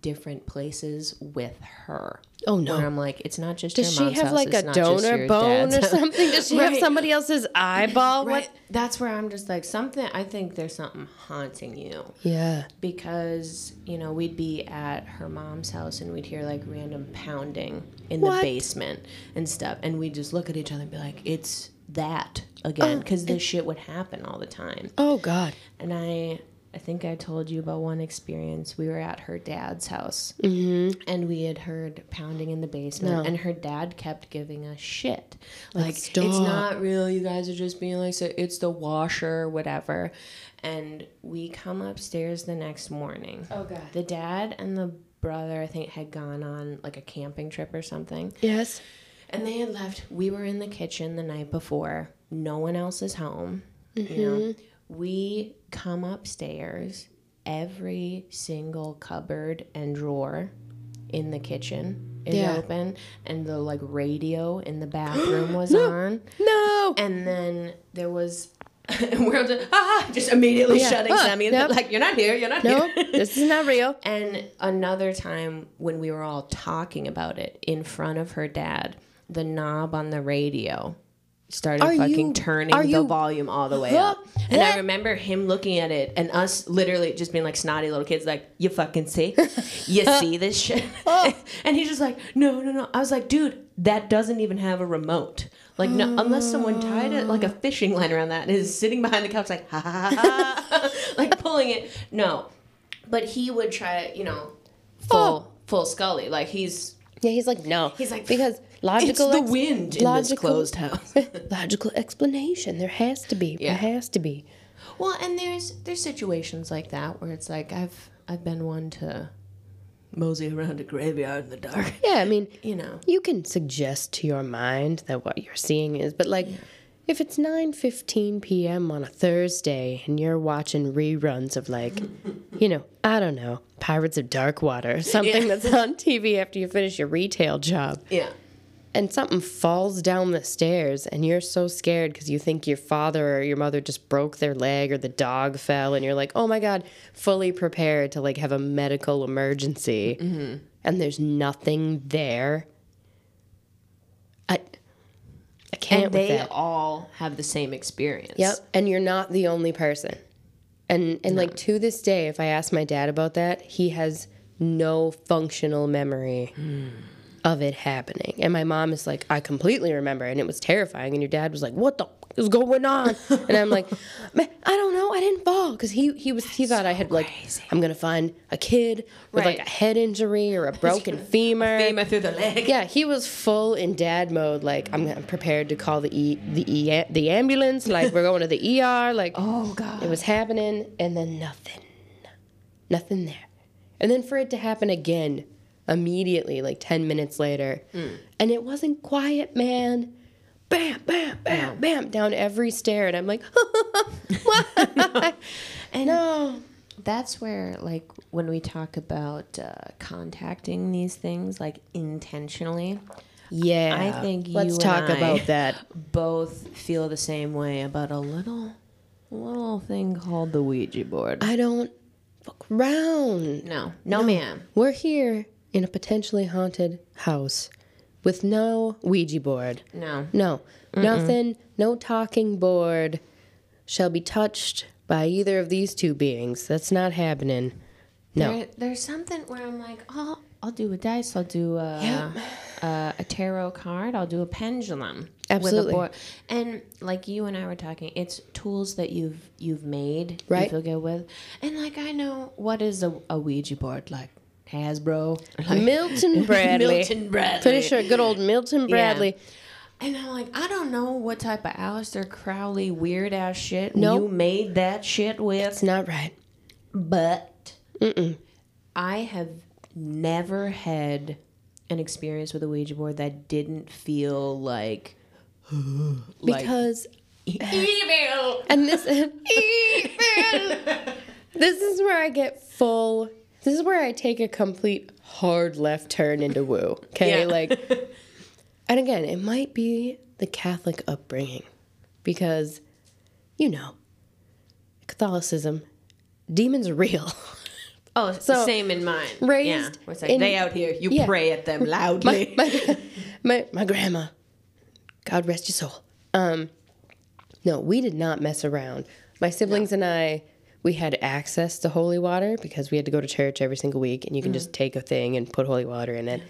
different places with her. Oh, no. Where I'm like, it's not just Does she have house, like a donor bone or something? Does she have somebody else's eyeball? Right. What? That's where I'm just like something. I think there's something haunting you Yeah. because you know we'd be at her mom's house and we'd hear like random pounding in the basement and stuff, and we'd just look at each other and be like, it's that again oh, because this shit would happen all the time. Oh God. And I I think I told you about one experience. We were at her dad's house mm-hmm. and we had heard pounding in the basement No. and her dad kept giving us shit. Like stop. it's not real, you guys are just being like so it's the washer, whatever. And we come upstairs the next morning. Oh, God. The dad and the brother I think had gone on like a camping trip or something. Yes. And they had left. We were in the kitchen the night before. No one else is home. You know, Mm-hmm. we come upstairs. Every single cupboard and drawer in the kitchen is Yeah. open, and the like radio in the bathroom was on. No. And then there was. we're all just, ah, just immediately Yeah. shutting Ah, Sammy. yep. Like, you're not here, you're not No. here. this is not real. And another time when we were all talking about it in front of her dad, the knob on the radio started Are fucking you- turning the volume all the way up. And I remember him looking at it and us literally just being like snotty little kids, like, you fucking see? You see this shit? Oh. and he's just like, no, no, no. I was like, dude, that doesn't even have a remote. Like, no, unless someone tied it like a fishing line around that and is sitting behind the couch, like, ha ha ha, ha, like pulling it. No. But he would try, you know, full, full Scully. Like, he's Yeah, he's like no. He's like, because logical. it's the ex- wind in this closed house. logical explanation. There has to be. Yeah. There has to be. well, and there's there's situations like that where it's like I've I've been one to mosey around a graveyard in the dark. Yeah, I mean, You know. you can suggest to your mind that what you're seeing is, but like, if it's 9:15 p.m. on a Thursday and you're watching reruns of like, you know, I don't know, Pirates of Darkwater, or something Yeah. that's on TV after you finish your retail job, Yeah. And something falls down the stairs and you're so scared because you think your father or your mother just broke their leg or the dog fell and you're like oh my god fully prepared to like have a medical emergency. Mm-hmm. And there's nothing there. I i can't And with they that. all have the same experience. Yep, and you're not the only person. And and like to this day, if I ask my dad about that, he has no functional memory hmm. Of it happening. And my mom is like, I completely remember, and it was terrifying. And your dad was like, What the f- is going on? and I'm like, Man, I don't know. I didn't fall because he he was he thought I had like I'm gonna find a kid with like a head injury or a broken femur. Femur through the leg. Yeah, he was full in dad mode. Like I'm, I'm prepared to call the e the e the ambulance. Like we're going to the ER. Like Oh god. it was happening, and then nothing, nothing there, and then for it to happen again immediately, like 10 minutes later. And it wasn't quiet, man. Bam, bam, bam, bam, down every stair. And I'm like, what? And no. that's where, like, when we talk about uh, contacting these things, like intentionally, Yeah. I think you Let's and talk I- about that. both feel the same way about a little, little thing called the Ouija board. I don't fuck around. no, no, ma'am. We're here in a potentially haunted house with no Ouija board. No. No, nothing, no talking board shall be touched by either of these two beings. That's not happening. No. There, there's something where I'm like, oh, I'll do a dice. I'll do a, uh, a tarot card. I'll do a pendulum. Absolutely. With a board. And like you and I were talking, it's tools that you've you've made. Right. You feel good with. And like I know what is a, a Ouija board like Hasbro. Like, Milton Bradley. Milton Bradley. Pretty sure good old Milton Bradley. And I'm like, I don't know what type of Aleister Crowley weird ass shit Nope. you made that shit with. It's not right. But I have never had an experience with a Ouija board that didn't feel like, like Because evil. and this evil. this is where I get full this is where I take a complete hard left turn into woo. Okay? Yeah. Like and again, it might be the Catholic upbringing because you know, Catholicism, demons are real. Oh, So, same in mine. raised yeah. Like in- they out here, you yeah. pray at them loudly. my, my my grandma, God rest your soul. Um, no, we did not mess around. My siblings and I, we had access to holy water because we had to go to church every single week, and you can just take a thing and put holy water in it.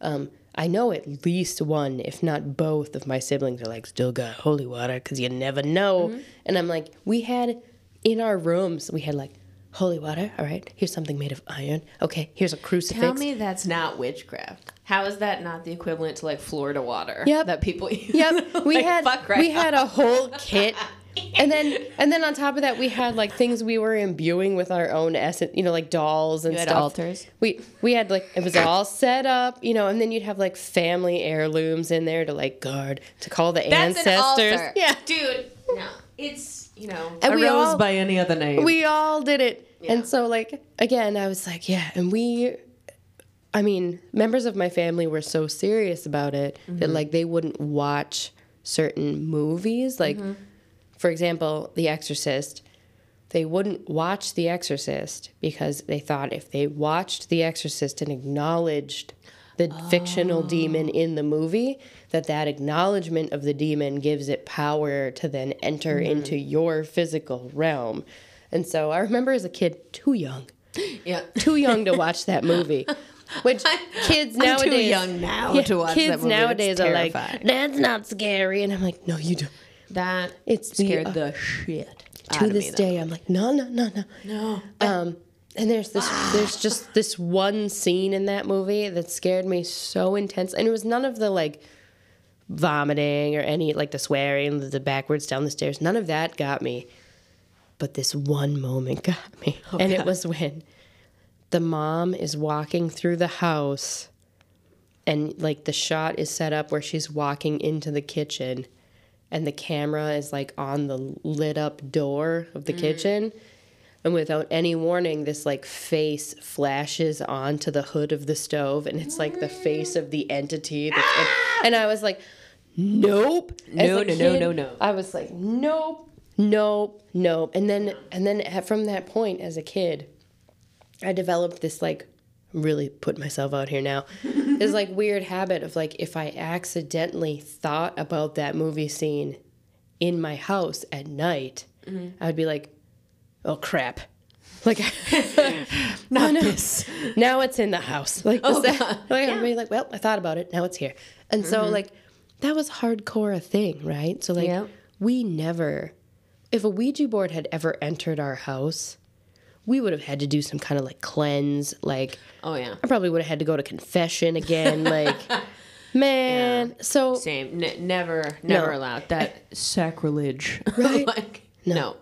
Um, I know at least one, if not both, of my siblings are like, still got holy water because you never know. And I'm like, we had in our rooms, we had like holy water. All right, here's something made of iron. Okay, here's a crucifix. Tell me that's not witchcraft. How is that not the equivalent to like Florida water? Yep. That people use? Yep, we Like, had right we off. had a whole kit, and then and then on top of that, we had like things we were imbuing with our own essence, you know, like dolls and You had stuff. altars? We we had like it was all set up, you know, and then you'd have like family heirlooms in there to like guard to call the That's ancestors. an altar. Yeah, Dude, no. It's, you know, And a we rose all- by any other name. we all did it, Yeah. and so like again, I was like, yeah, and we. I mean, members of my family were so serious about it that Mm-hmm. like they wouldn't watch certain movies. Like, Mm-hmm. For example, The Exorcist. They wouldn't watch The Exorcist because they thought if they watched The Exorcist and acknowledged the fictional demon Oh. in the movie, that that acknowledgement of the demon gives it power to then enter Mm-hmm. into your physical realm. And so I remember as a kid, too young, yeah. too young to watch that movie. Which kids I'm too nowadays, young now Yeah, to watch kids that movie. nowadays are like, "That's not scary," and I'm like, "No, you don't." That It's the, scared uh, the shit to this day, I'm like, "No, no, no, no." No. Um, and there's this, there's just this one scene in that movie that scared me so intense, and it was none of the like vomiting or any like the swearing, the backwards down the stairs. None of that got me, but this one moment got me, and it was when the mom is walking through the house, and like the shot is set up where she's walking into the kitchen, and the camera is like on the lit up door of the mm. kitchen. And without any warning, this like face flashes onto the hood of the stove, and it's like the face of the entity. That's in- ah! and I was like, "Nope." As No, a no, no, no, no. I was like, "Nope, nope, nope." And then, and then at- from that point, as a kid, I developed this like really put myself out here now. This mm-hmm. like weird habit of like if I accidentally thought about that movie scene in my house at night, mm-hmm. I'd be like, "Oh crap." Like oh, Not no. this. now it's in the house. Like, Oh, that- like I'd be like, well, I thought about it. Now it's here. And so mm-hmm. like that was hardcore a thing, right? So like Yep. we never if a Ouija board had ever entered our house, we would have had to do some kind of like cleanse, like Oh yeah. I probably would have had to go to confession again, like man. So Same. N- never, never No. allowed that sacrilege. Right? like no.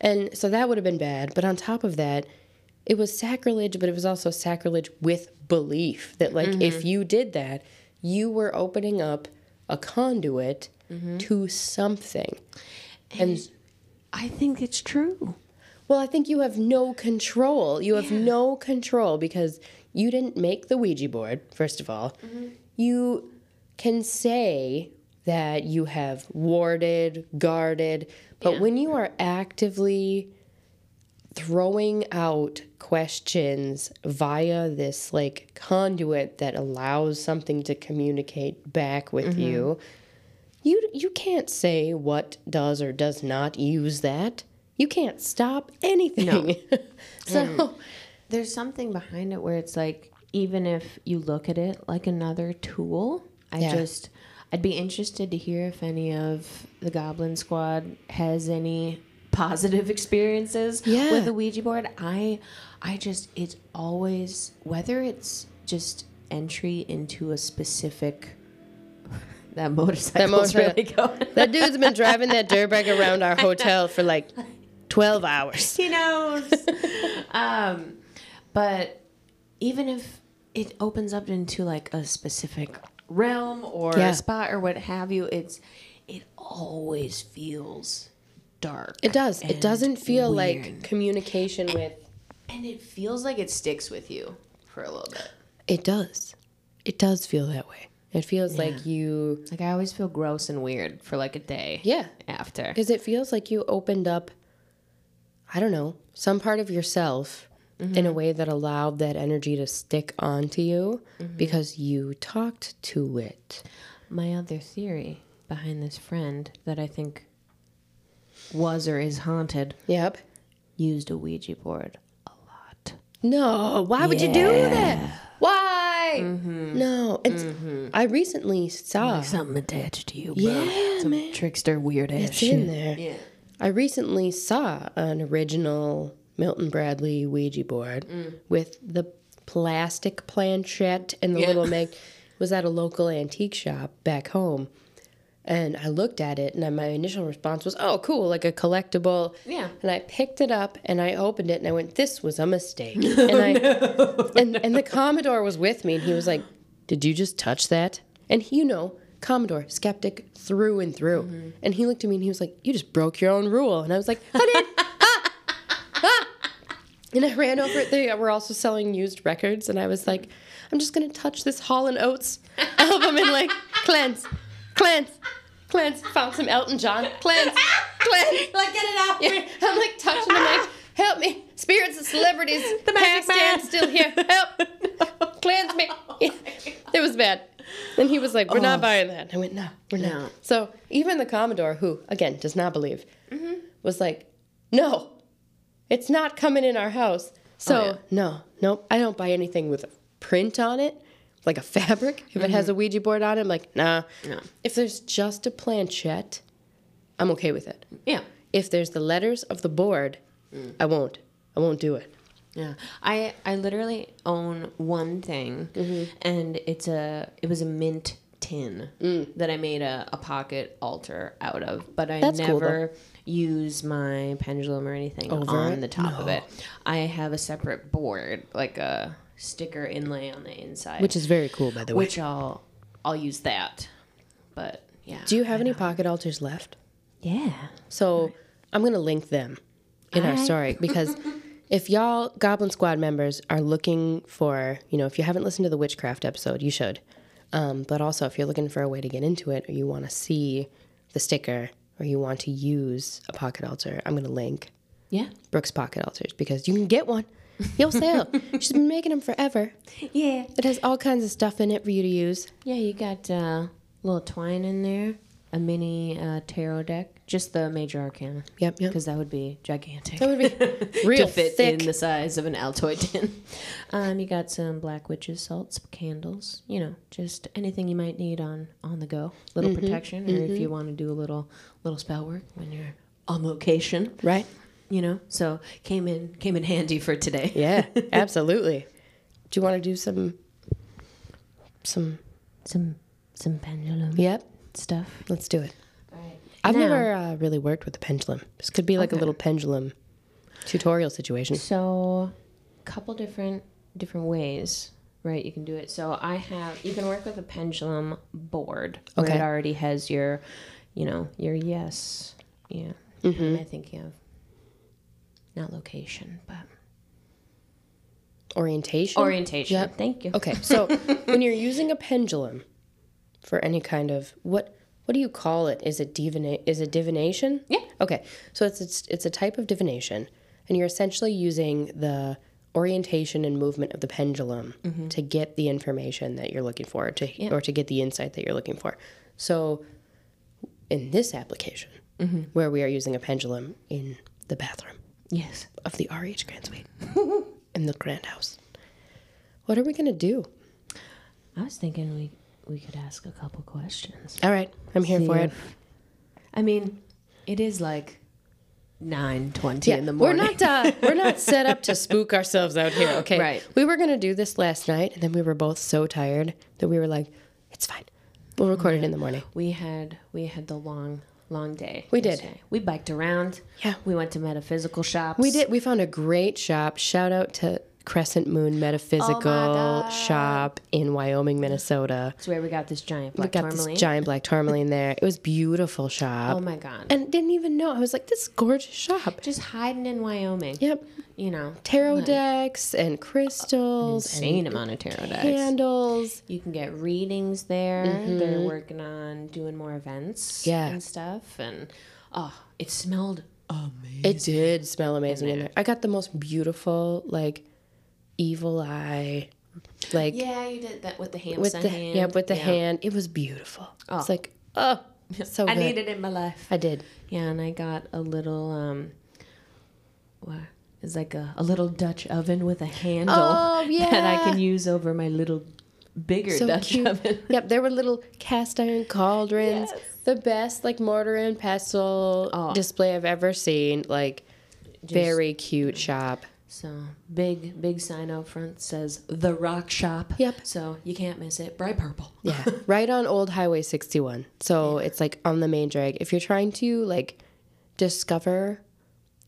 And so that would have been bad. But on top of that, it was sacrilege, but it was also sacrilege with belief that like Mm-hmm. if you did that, you were opening up a conduit Mm-hmm. to something. And I think it's true. Well, I think you have no control. You have no control because you didn't make the Ouija board, first of all. You can say that you have warded, guarded, but Yeah. when you are actively throwing out questions via this like conduit that allows something to communicate back with Mm-hmm. you, you you can't say what does or does not use that. You can't stop anything. so There's something behind it where it's like, even if you look at it like another tool, I Yeah. just, I'd be interested to hear if any of the Goblin Squad has any positive experiences Yeah. with the Ouija board. I, I just, it's always whether it's just entry into a specific. That motorcycle's motorcycle- really going. that dude's been driving that dirtbag around our hotel for like 12 hours. he knows. um, but even if it opens up into like a specific realm or Yeah. a spot or what have you, it's it always feels dark. It does. It doesn't feel like weird. communication with and it feels like it sticks with you for a little bit. It does. It does feel that way. It feels like you Like I always feel gross and weird for like a day. Yeah. After. Because it feels like you opened up, I don't know, some part of yourself in a mm-hmm. way that allowed that energy to stick onto you mm-hmm. because you talked to it. My other theory behind this friend that I think was or is haunted Yep. used a Ouija board a lot. No, why would you do that? Why? Mm-hmm. No. And I recently saw Something attached to you, bro. Yeah, Some man. trickster weird ass it's shit. in there. Yeah. I recently saw an original Milton Bradley Ouija board mm. with the plastic planchette and the Yeah. little mag. Was at a local antique shop back home, and I looked at it, and my initial response was, "Oh, cool, like a collectible." Yeah. And I picked it up and I opened it and I went, "This was a mistake." Oh, and I and and the Commodore was with me, and he was like, "Did you just touch that?" And he, you know, Commodore, skeptic through and through. And he looked at me and he was like, "You just broke your own rule." And I was like, "I did." Ah! Ah! And I ran over it. They were also selling used records, and I was like, "I'm just gonna touch this Hall and Oates album and like cleanse, cleanse, cleanse." Found some Elton John, cleanse, cleanse. Like, get it out. Yeah, I'm like touching them like, help me. Spirits and celebrities, the magic man. and still here. Help. Cleanse me. Yeah. It was bad. And he was like, we're not oh. buying that. And I went, no, we're not. So even the Commodore, who, again, does not believe, mm-hmm. was like, no, it's not coming in our house. Oh, so, yeah. no, nope, I don't buy anything with a print on it, like a fabric. If it has a mm-hmm. Ouija board on it, I'm like, nah. No. If there's just a planchette, I'm okay with it Yeah. if there's the letters of the board, mm. I won't. I won't do it. Yeah, I I literally own one thing, Mm-hmm. and it's a it was a mint tin that I made a, a pocket altar out of, but I That's cool, never use my pendulum or anything Over on it? the top of it. I have a separate board, like a sticker inlay on the inside, Which is very cool, by the way. which I'll I'll use that. But yeah, do you have any pocket altars left? yeah, So I'm gonna link them in our Alright. story because if y'all Goblin Squad members are looking for, you know, if you haven't listened to the witchcraft episode, you should. Um, but also, if you're looking for a way to get into it, or you want to see the sticker, or you want to use a pocket altar, I'm gonna link yeah, Brooks Pocket Altars because you can get one. You'll sell. She's been making them forever. yeah, It has all kinds of stuff in it for you to use. yeah. You got uh, little twine in there, a mini uh, tarot deck, just the major arcana. Yep, yep. because that would be gigantic. That would be real to fit thick. in the size of an Altoid tin. Um, you got some black witches salts, candles, you know, just anything you might need on on the go. Little Mm-hmm, protection, or if you want to do a little little spell work when you're on location, right? you know. So came in came in handy for today. Yeah, absolutely. Do you want to do some some Some some pendulum Yep, stuff. let's do it. I've Now- never uh, really worked with a pendulum. This could be like a little pendulum tutorial situation. So, a couple different different ways, right? You can do it. So I have you can work with a pendulum board Okay. it already has your, you know, your yes, yeah. Mm-hmm. I think you have not location, but Orientation. orientation. Yep. Thank you. Okay, so when you're using a pendulum for any kind of what what do you call it? Is it divina- Is it divination? Yeah. Okay, so it's, it's it's a type of divination, and you're essentially using the orientation and movement of the pendulum mm-hmm. to get the information that you're looking for, to Yeah. or to get the insight that you're looking for. So, in this application, mm-hmm. where we are using a pendulum in the bathroom Yes. of the RH Grant Suite in the Grant House, what are we gonna do? I was thinking we we could ask a couple questions. All right, I'm here See for it. if- I mean, it is like nine twenty in the morning. we're not uh, we're not set up to spook ourselves out here. Okay, Right. We were gonna do this last night, and then we were both so tired that we were like, "It's fine. We'll record it in the morning." We had we had the long long day. We did. yesterday. We biked around. Yeah. We went to metaphysical shops. We did. We found a great shop. Shout out to Crescent Moon Metaphysical oh God. Shop in Wyoming, Minnesota. That's where we got this giant black we got tourmaline. this giant black tourmaline there. It was beautiful shop, oh my god. and didn't even know. I was like, "This gorgeous shop." just hiding in Wyoming. Yep, You know. tarot like, decks and crystals, Insane and amount of tarot decks. candles. You can get readings there. Mm-hmm. They're working on doing more events Yeah. and stuff. And oh, it smelled amazing. It did smell amazing in there. I got the most beautiful, like, evil eye, like Yeah, you did that with the ham with the hand. yeah with the hand. It was beautiful. Oh. It's like oh, so I good. need it in my life. I did. Yeah, and I got a little um what is like a, a little Dutch oven with a handle Oh, that I can use over my little bigger So Dutch cute. oven. yep, there were little cast iron cauldrons. Yes. The best like mortar and pestle Oh. display I've ever seen. Like very cute shop. So big big sign out front says the Rock Shop. Yep. So you can't miss it. Bright purple. Yeah, right on Old Highway 61. So it's like on the main drag. If you're trying to like discover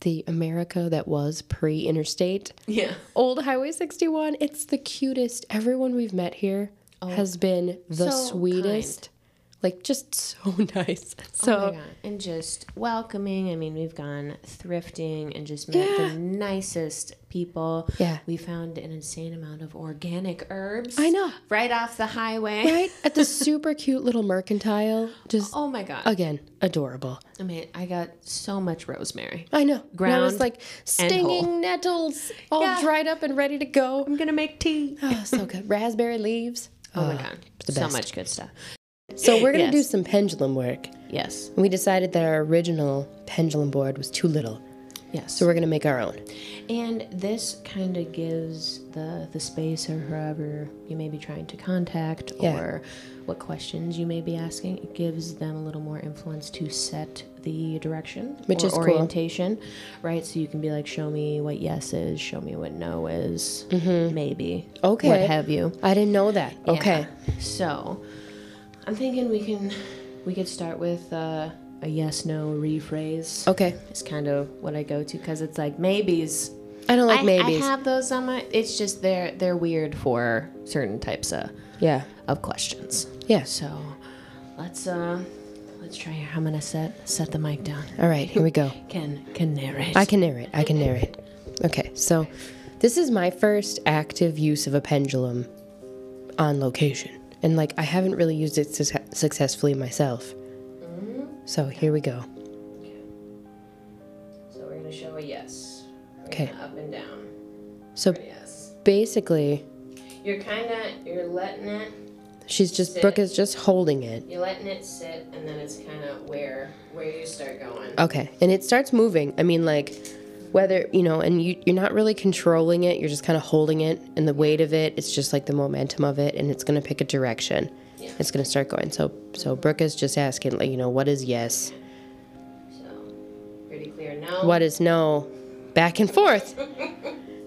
the America that was pre interstate, Yeah. Old Highway 61, it's the cutest. Everyone we've met here oh. has been the Oh. So sweetest. Like just so nice. Oh so oh my God. And just welcoming. I mean, we've gone thrifting and just met Yeah. the nicest people. Yeah. We found an insane amount of organic herbs. I know. Right off the highway. right at the super cute little mercantile, just Oh my God. again, adorable. I mean, I got so much rosemary. I know. Ground. and I was like stinging nettles all Yeah. dried up and ready to go. I'm gonna make tea. Oh, so good. Raspberry leaves. Oh my Oh, god, so much good stuff. So we're gonna Yes. do some pendulum work. Yes, And we decided that our original pendulum board was too little, yes. so we're gonna make our own. and this kind of gives the the space or whoever you may be trying to contact Yeah. or what questions you may be asking. It gives them a little more influence to set the direction Which or is cool. orientation, right? So you can be like, show me what yes is, show me what no is, maybe, Mm-hmm. Okay. what have you. I didn't know that. Okay. So, I'm thinking we can we could start with uh, a yes no rephrase. Okay. It's kind of what I go to because it's like maybes. I don't like I, maybes. I have those on my. It's just they're they're weird for certain types of yeah. of questions. Yeah. So, let's uh let's try here. I'm gonna set set the mic down. All right. Here we go. Can can narrate. I can narrate. I can narrate. Okay. So, this is my first active use of a pendulum on location, and like I haven't really used it su- successfully myself. Mm-hmm. So here we go. So we're gonna show a yes. We're Okay. Up and down. So Yes. basically, You're kind of you're letting it she's just Sit. Brooke is just holding it. You're letting it sit, and then it's kind of where where you start going. Okay. And it starts moving. I mean, like, whether, you know, and you, you're not really controlling it, you're just kind of holding it, and the weight of it, it's just like the momentum of it, and it's going to pick a direction. Yeah. It's going to start going. So, so Brooke is just asking, like, you know, what is yes? So pretty clear no. What is no? Back and forth.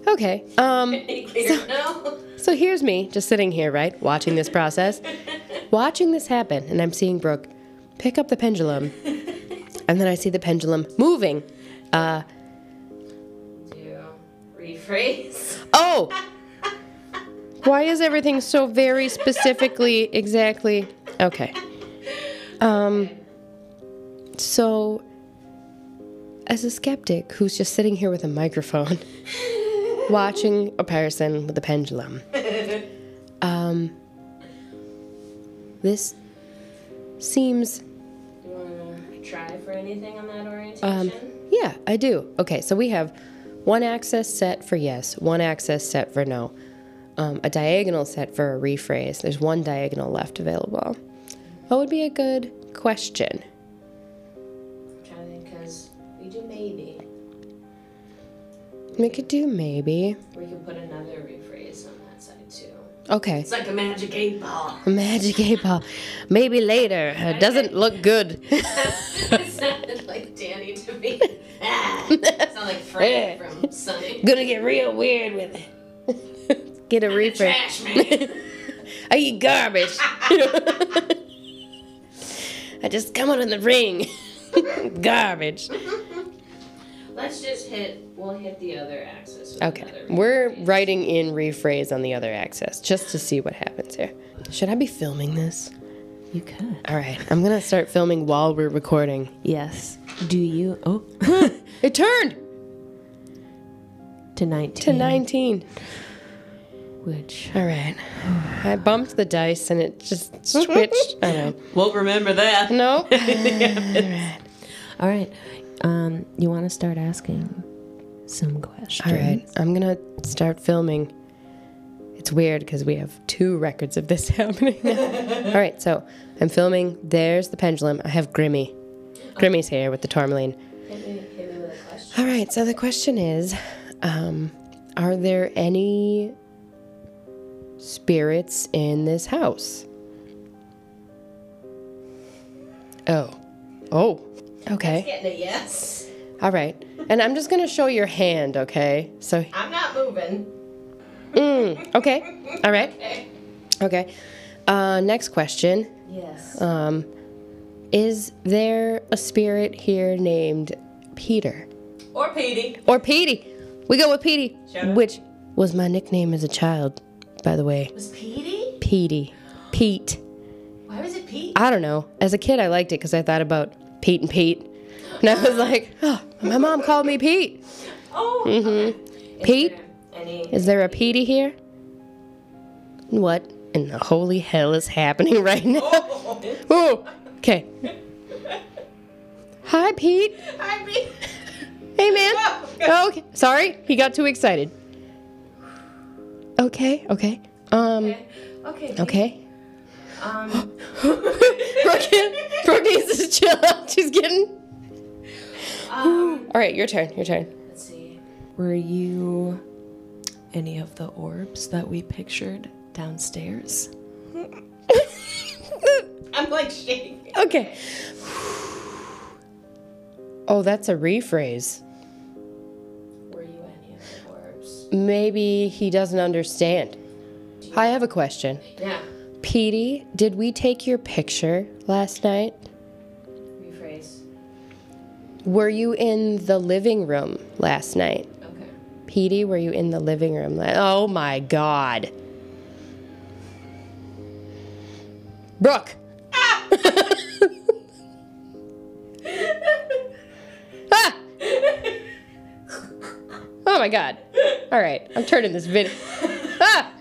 Okay. Um, Pretty clear no. so here's me just sitting here, right, watching this process, watching this happen, and I'm seeing Brooke pick up the pendulum, and then I see the pendulum moving. Uh, Do rephrase. Oh! Why is everything so very specifically exactly okay? Um so as a skeptic who's just sitting here with a microphone watching a person with a pendulum. Um this seems You want to try for anything on that orientation? um yeah, I do. Okay, so we have one axis set for yes, one axis set for no, um, a diagonal set for a rephrase. There's one diagonal left available. What would be a good question? I'm trying to think because we do maybe. We could do maybe. We could put another rephrase Okay, It's like a magic eight ball. A magic eight ball. Maybe later. It doesn't look good. it sounded like Danny to me. Ah, it sounded like Frank from Sunny. Gonna get real weird with it. Get a rephrase. Trash man. I eat garbage. I just come out in the ring. garbage. Let's just hit. We'll hit the other axis. Okay, we're writing in rephrase on the other axis just to see what happens here. Should I be filming this? You could. All right, I'm gonna start filming while we're recording. Yes. Do you? Oh. It turned to 19. to 19. Which. All right, I bumped the dice and it just switched. All right, We'll remember that. no. All right. Um, you want to start asking some questions? All right, I'm gonna start filming. It's weird because we have two records of this happening. All right, so I'm filming. There's the pendulum. I have Grimmy. Grimmy's here with the tourmaline. All right, so the question is um, Are there any spirits in this house? Oh. Oh. Okay. Getting a yes. All right. And I'm just going to show your hand, okay? So, I'm not moving. mm, okay. All right. Okay. Okay. Uh, next question. Yes. Um, is there a spirit here named Peter? or Petey. Or Petey? We go with Petey, which was my nickname as a child, by the way. Was Petey? Petey. Pete. Why was it Pete? I don't know. As a kid, I liked it because I thought about Pete and Pete. And I was like, oh, my mom called me Pete. Oh. Mm-hmm. okay. Pete? Any? Is there a Petey here? What in the holy hell is happening right now? Oh. Oh, okay. Hi, Pete. Hi, Pete. Hey, man. Oh, okay. Sorry, he got too excited. Okay, okay. Um, Okay. Okay. Okay. Um. Brooke, Brooke needs to chill out. She's getting. um. All right, your turn. Your turn. Let's see. Were you any of the orbs that we pictured downstairs? I'm like shaking. okay. Oh, that's a rephrase. Were you any of the orbs? Maybe he doesn't understand. I have a question. Yeah. Petey, did we take your picture last night? Rephrase. Were you in the living room last night? Okay. Petey, were you in the living room? La- oh my god. Brooke. ah! Oh my god. All right, I'm turning this video. Ah!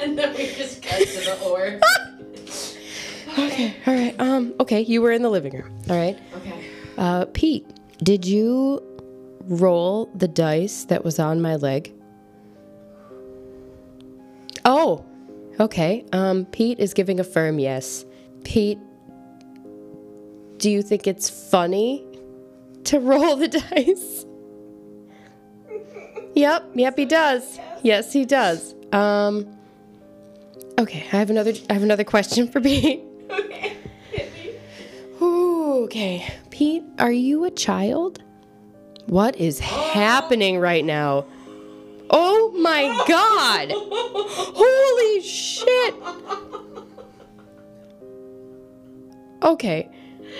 and then we just cut to the orb. Okay, all right. Um, okay, you were in the living room. All right. Okay. Uh, Pete, did you roll the dice that was on my leg? Oh, okay. Um, Pete is giving a firm yes. Pete, do you think it's funny to roll the dice? yep, yep, he does. Yes, he does. Um, okay, I have another. I have another question for Pete. Okay. Hit me. Ooh, okay. Pete, are you a child? What is happening right now? Oh my god! Holy shit! Okay.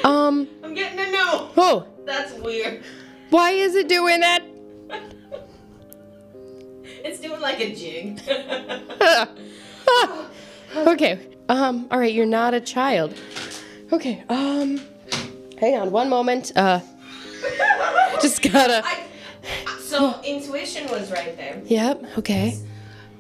Um, I'm getting a no. oh, That's weird. why is it doing that? It's doing like a jig. Okay. Um. All right. You're not a child. Okay. Um. Hang on one moment. Uh. Just gotta. I, so intuition was right there. Yep. Okay.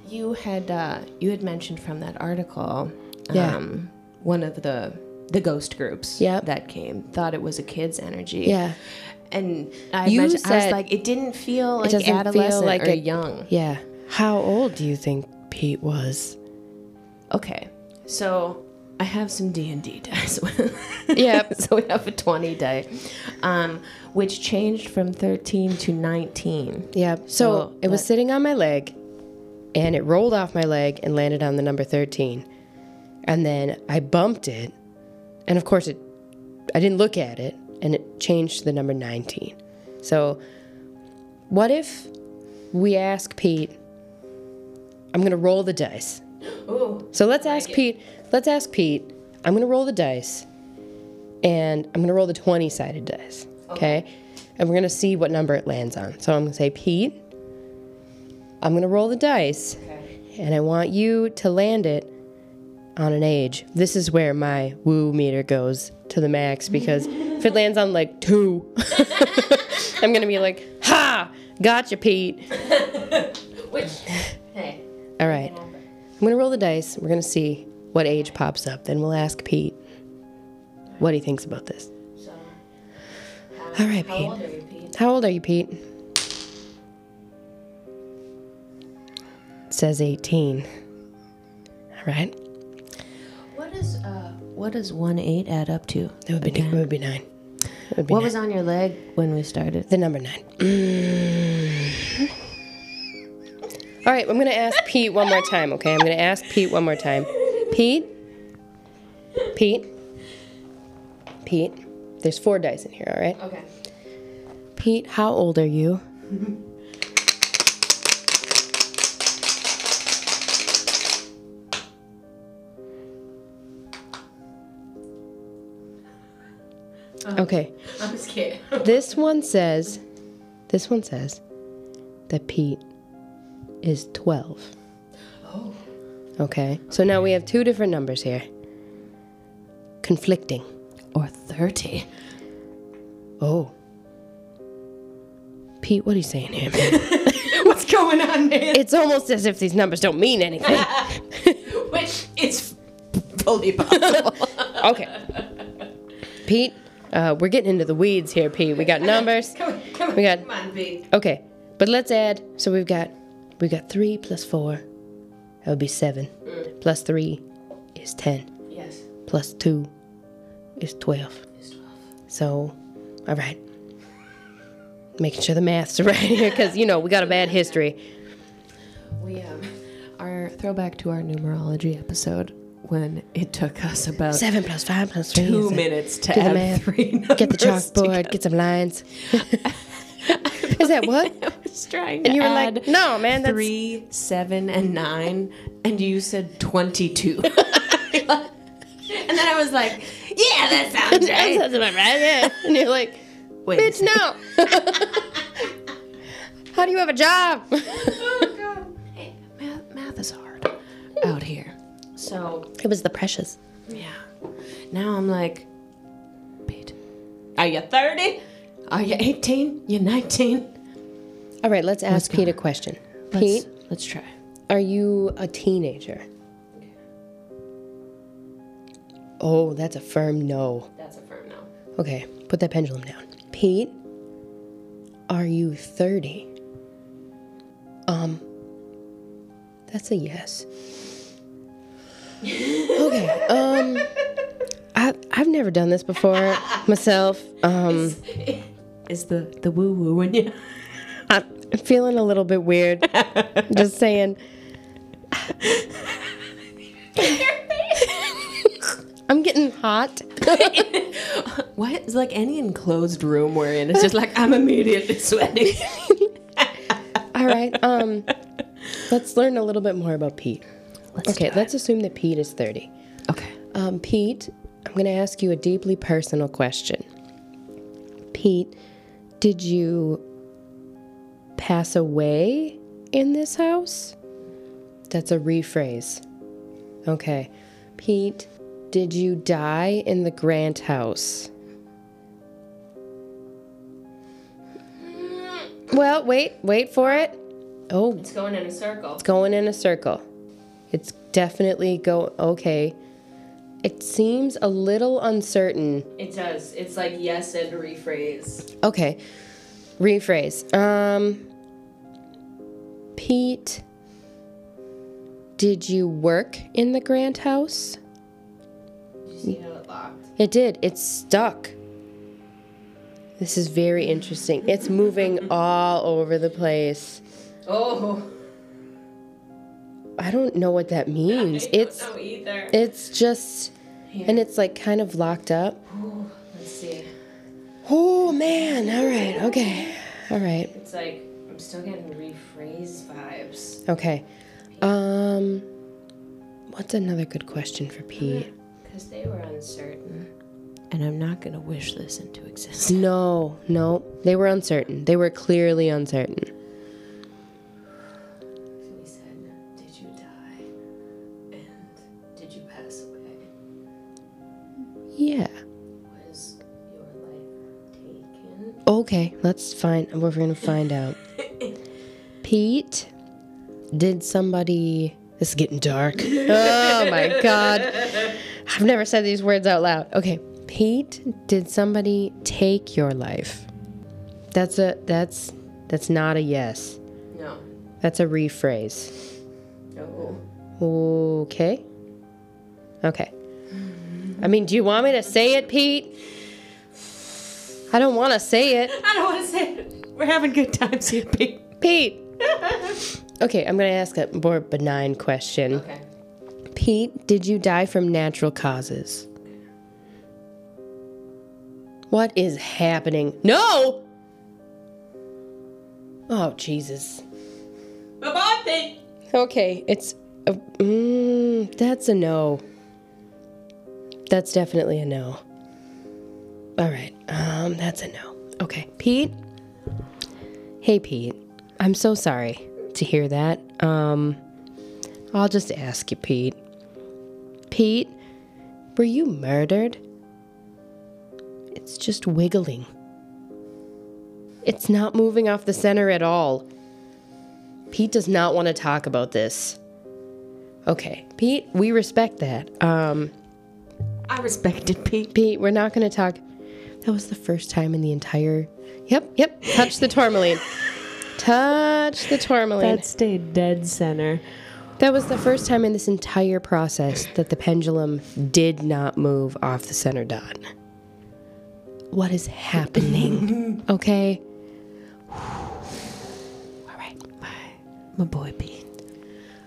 You had uh, you had mentioned from that article, Yeah. um, one of the the ghost groups Yep. that came thought it was a kid's energy. Yeah. and I, You mentioned, I was said- like, it didn't feel like doesn't feel adolescent like or a- young. Yeah. How old do you think Pete was? Okay, so I have some D and D dice. Yep. so we have a twenty die, um, which changed from thirteen to nineteen. Yeah. So, So it was sitting on my leg, and it rolled off my leg and landed on the number thirteen, and then I bumped it, and of course it, I didn't look at it, and it changed to the number nineteen. So, what if we ask Pete? I'm gonna roll the dice. Ooh, So let's ask it. Pete. Let's ask Pete. I'm gonna roll the dice, and I'm gonna roll the 20 sided dice. Okay. And we're gonna see what number it lands on. So I'm gonna say, Pete, I'm gonna roll the dice, okay. and I want you to land it on an age. This is where my woo meter goes to the max because if it lands on like two, I'm gonna be like, ha, gotcha, Pete. Which, hey, All right. I'm gonna roll the dice. We're gonna see what age pops up. Then we'll ask Pete what he thinks about this. so. All right, How Pete. old are you, Pete? How old are you, Pete? It says 18. All right. What is uh, what does one eight add up to? That would be again? it would be nine. Would be What nine. was on your leg when we started? the number nine? All right, I'm gonna ask Pete one more time. Okay, I'm gonna ask Pete one more time. Pete. Pete. Pete. There's four dice in here. All right. Okay. Pete, how old are you? Uh-huh. Okay. I'm scared. This one says this one says that Pete is 12. oh. Okay. So now we have two different numbers here. Conflicting. Or thirty. Oh. Pete, what are you saying here, man? What's going on, man? it's almost as if these numbers don't mean anything. Which is fully possible. Okay. Pete, uh, we're getting into the weeds here, Pete. We got numbers. come on, come We got- come on, Pete. Okay, but let's add. So we've got we got three plus four. That would be seven. Plus three is ten. Yes. Plus two is twelve. It's twelve. So, all right. Making sure the maths right here because you know we got a bad history. We um, our throwback to our numerology episode when it took us about Seven plus five plus three. two minutes to add math. three Get the chalkboard. together. Get some lines. is that what? I was trying And you were like, no, man, that's three, seven, and nine, and you said twenty-two. and then I was like, "Yeah, that sounds right. That right." sounds about right. Yeah. And you're like, Wait, bitch, no. How do you have a job? Oh God! Hey, math, math is hard out here. So It was the precious. yeah, now I'm like, Pete, are you thirty? Are you eighteen? You're nineteen? All right, let's ask. Pete a question. Let's, Pete, let's try. are you a teenager? Oh, that's a firm no. That's a firm no. Okay, put that pendulum down. Pete, are you 30? Um, that's a yes. Okay, um, I, I've never done this before myself. Um, Is the the woo woo in you? I'm feeling a little bit weird. Just saying. I'm getting hot. What? It's like any enclosed room we're in. It's just like I'm immediately sweating. All right. Um, let's learn a little bit more about Pete. Let's Okay, let's assume that Pete is 30. Okay. Um, Pete, I'm going to ask you a deeply personal question. Pete, did you pass away in this house? That's a rephrase. Okay. Pete, did you die in the Grant house? Well, wait, wait for it. Oh, It's going in a circle. it's going in a circle. It's definitely go okay. It seems a little uncertain. It does. It's like yes and rephrase. Okay. Rephrase. Um Pete Did you work in the Grant house? Did you see how it locked? It did. It's stuck. This is very interesting. It's moving all over the place. Oh, I don't know what that means. I It's don't know either. it's just and it's like kind of locked up. Ooh, let's see. Oh man. All right. Okay. All right. It's like I'm still getting rephrase vibes. Okay. Um what's another good question for Pete? Because they were uncertain. And I'm not going to wish this into existence. No, no. They were uncertain. They were clearly uncertain. Okay, let's find we're gonna find out. Pete, did somebody this is getting dark. Oh my god. I've never said these words out loud. Okay. Pete, did somebody take your life? That's a that's that's not a yes. No. That's a rephrase. No. Okay. Okay. I mean, do you want me to say it, Pete? I don't want to say it. I don't want to say it. We're having good times here, Pete. Pete. Okay, I'm going to ask a more benign question. Okay. Pete, did you die from natural causes? What is happening? No! Oh, Jesus. Bye-bye, Pete. Okay, it's a, mm, that's a no. That's definitely a no. All right, um, that's a no. Okay, Pete. Hey, Pete. I'm so sorry to hear that. Um, I'll just ask you, Pete. Pete, were you murdered? It's just wiggling. It's not moving off the center at all. Pete does not want to talk about this. Okay, Pete, we respect that. Um, I respected Pete. Pete, we're not going to talk. That was the first time in the entire. Yep, yep. Touch the tourmaline. Touch the tourmaline. That stayed dead center. that was the first time in this entire process that the pendulum did not move off the center dot. What is happening? okay. All right. Bye. My boy Pete.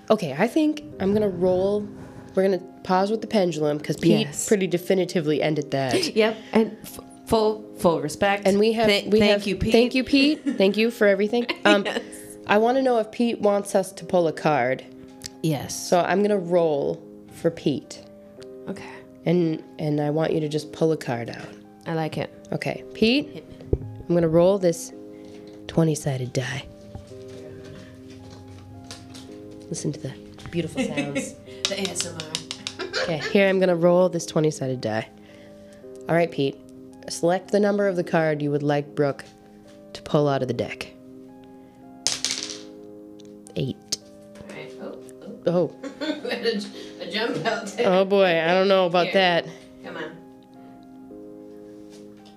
Okay, I think I'm gonna roll. We're gonna pause with the pendulum because Pete Yes. pretty definitively ended that. Yep. And f- full full respect. And we have Th- we thank have, you, Pete. Thank you, Pete. Thank you for everything. Um, Yes. I want to know if Pete wants us to pull a card. Yes. So I'm gonna roll for Pete, okay. and and I want you to just pull a card out. I like it. Okay, Pete. I'm gonna roll this twenty-sided die. Listen to the beautiful sounds. The ASMR. Okay, here I'm gonna roll this 20 sided die. All right, Pete. Select the number of the card you would like Brooke to pull out of the deck. Eight. Right. Oh, oh. Oh, a, a jump out there. oh boy, I don't know about Here. that. Come on.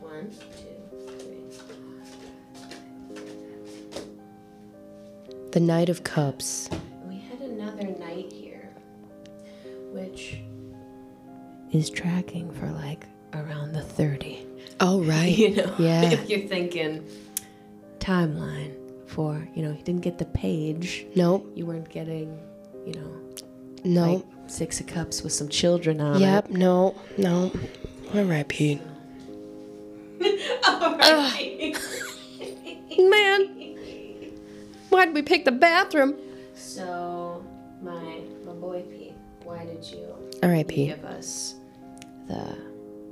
One, two, three. The Knight of Cups. We had another knight here, which is tracking for like around the 30. Oh, right. You know? Yeah. if you're thinking timeline for, you know, you didn't get the page, Nope. you weren't getting, you know, No. like Six of Cups with some children on Yep. No. No. All right, Pete. it. All right. Man. Why'd we pick the bathroom? So, my my boy Pete, why did you All right, Pete. give us the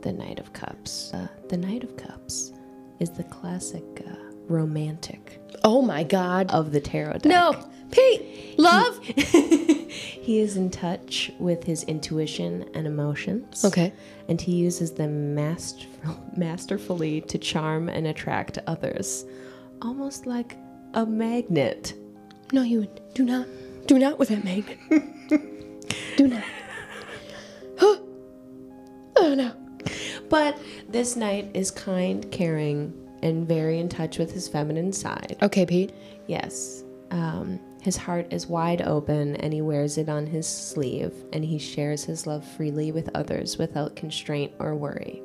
the Knight of Cups? Uh, the Knight of Cups is the classic uh, romantic Oh my God. of the tarot deck. No, Pete, love. he is in touch with his intuition and emotions. Okay. And he uses them masterful, masterfully to charm and attract others, almost like a magnet. No, you do not. Do not with that magnet. do not. oh no. But this knight is kind, caring, and very in touch with his feminine side. Okay, Pete. Yes. Um, his heart is wide open and he wears it on his sleeve, and he shares his love freely with others without constraint or worry.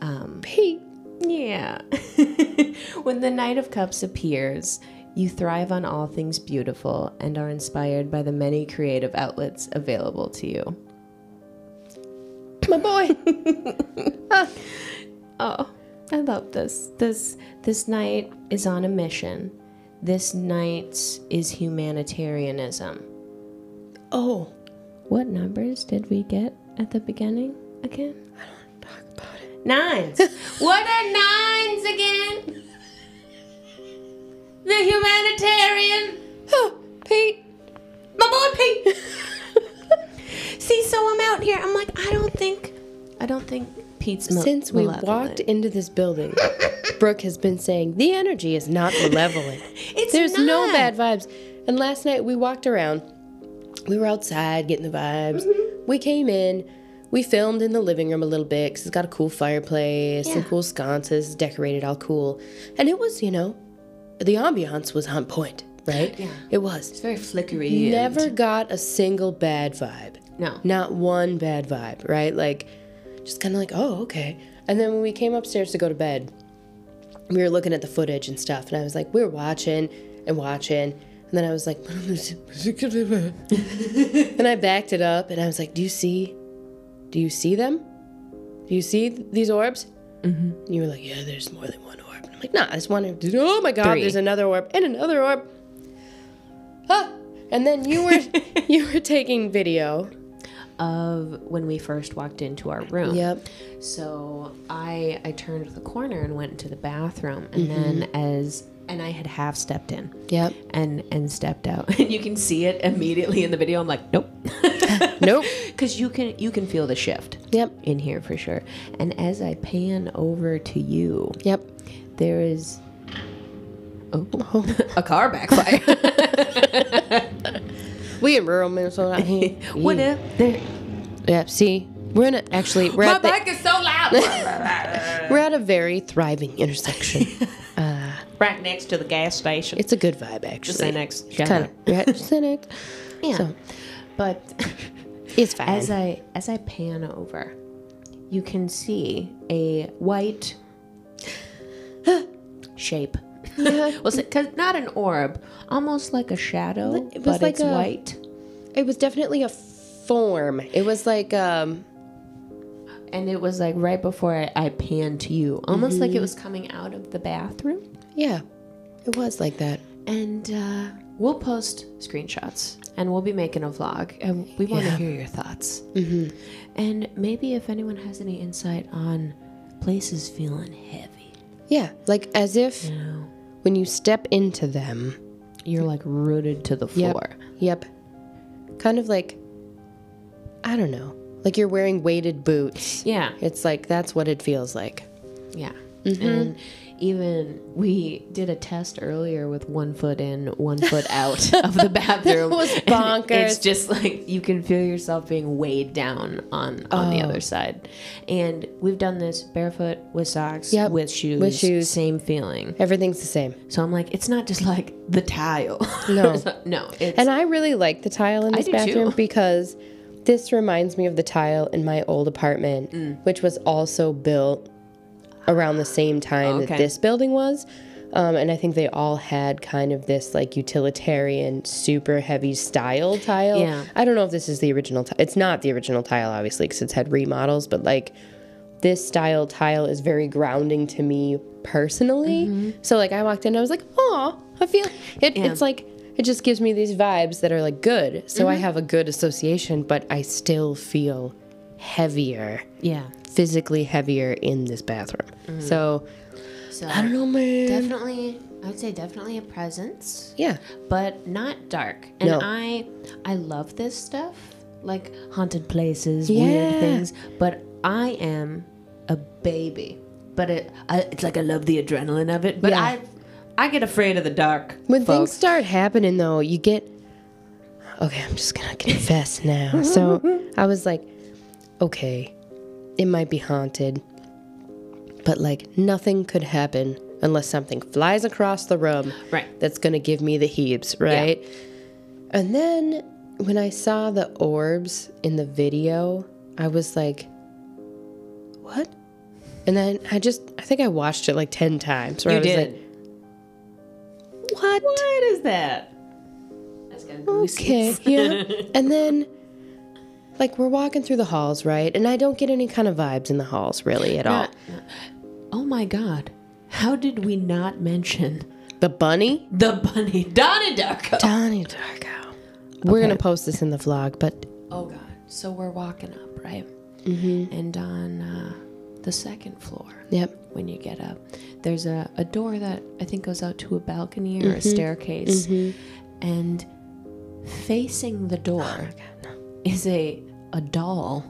Um, Pete. yeah. when the Knight of Cups appears, you thrive on all things beautiful and are inspired by the many creative outlets available to you. My boy. Ah. Oh, I love this. This this knight is on a mission. This knight is humanitarianism. oh. What numbers did we get at the beginning again? I don't talk about it. Nines. what are nines again? The humanitarian. Oh, Pete. My boy Pete. See, so I'm out here. I'm like, I don't think, I don't think Pete's ma- Since we malevolent. walked into this building, Brooke has been saying the energy is not malevolent. It's There's no bad vibes. And last night we walked around. We were outside getting the vibes. Mm-hmm. We came in. We filmed in the living room a little bit because it's got a cool fireplace, some Yeah. cool sconces, decorated all cool. And it was, you know, the ambiance was on point, right? Yeah. It was. It's very flickery. and- Never got a single bad vibe. No. Not one bad vibe, right? Like, just kind of like, oh, okay. And then when we came upstairs to go to bed, we were looking at the footage and stuff, and I was like, we were watching and watching. And then I was like, and I backed it up, and I was like, do you see, do you see them? Do you see th- these orbs? Mm-hmm. And you were like, yeah, there's more than one orb. And I'm like, nah, there's one. orb. Oh my god, Three. there's another orb and another orb. Ah! And then you were you were taking video. Of when we first walked into our room. Yep. So I I turned the corner and went into the bathroom, and mm-hmm. then as and I had half stepped in. Yep. And and stepped out, and you can see it immediately in the video. I'm like, nope, Nope. because you can you can feel the shift Yep. in here for sure. And as I pan over to you, Yep. there is oh, oh. a car backfire. We in rural Minnesota. what if there? Yep. See, we're in a, actually we're My at the, is so loud. we're at a very thriving intersection. right next to the gas station. It's a good vibe actually. Just say next. Kind of. Yeah, just say next. Yeah. So But it's fine. as I as I pan over, you can see a white shape. Yeah, it because not an orb, almost like a shadow, It was but like it's a- white. it was definitely a form. It was like um. And it was like right before I, I panned to you, almost like it was coming out of the bathroom. Yeah, it was like that. And uh, we'll post screenshots and we'll be making a vlog. And we want to Yeah. hear your thoughts. Mm-hmm. And maybe if anyone has any insight on places feeling heavy, Yeah, like as if you know, when you step into them. you're like rooted to the Yep. floor. Yep. Kind of like I don't know. Like you're wearing weighted boots. Yeah. It's like that's what it feels like. Yeah. Mm-hmm. And even we did a test earlier with one foot in, one foot out of the bathroom. was bonkers. It's just like you can feel yourself being weighed down on on the Oh. other side. And we've done this barefoot with socks, Yep. with shoes, With shoes. same feeling. Everything's the same. So I'm like, it's not just like the tile. No. No. And I really like the tile in this bathroom too. because this reminds me of the tile in my old apartment, Mm. which was also built around the same time Okay. that this building was. Um, and I think they all had kind of this like utilitarian, super heavy style tile. Yeah. I don't know if this is the original tile. It's not the original tile, obviously, because it's had remodels, but like this style tile is very grounding to me personally. So like I walked in, and I was like, oh, I feel it. Yeah. It's like it just gives me these vibes that are like good. So I have a good association, but I still feel heavier, yeah. physically heavier in this bathroom. Mm-hmm. So So I don't know, man. definitely I would say definitely a presence, Yeah. but not dark. And No. I I love this stuff, like haunted places, Yeah. weird things. But I am a baby. But it I, it's like I love the adrenaline of it. But Yeah. I I get afraid of the dark. When things start happening, though, you get. Okay, I'm just gonna confess now. So I was like, okay, it might be haunted, but like nothing could happen unless something flies across the room. Right. That's gonna give me the heaves, right? And then when I saw the orbs in the video, I was like, what? And then I just, I think I watched it like 10 times. Where you I was did. like, what? what is that? Okay, yeah. and then, like, we're walking through the halls, right? And I don't get any kind of vibes in the halls, really, at all. Oh my god. How did we not mention The bunny? the bunny Donnie Darko? Donnie Darko. We're going to post this in the vlog, but Oh god. So we're walking up, right? Mm-hmm. And on uh, the second floor, yep. when you get up, there's a, a door that I think goes out to a balcony or a staircase. And facing the door is a a doll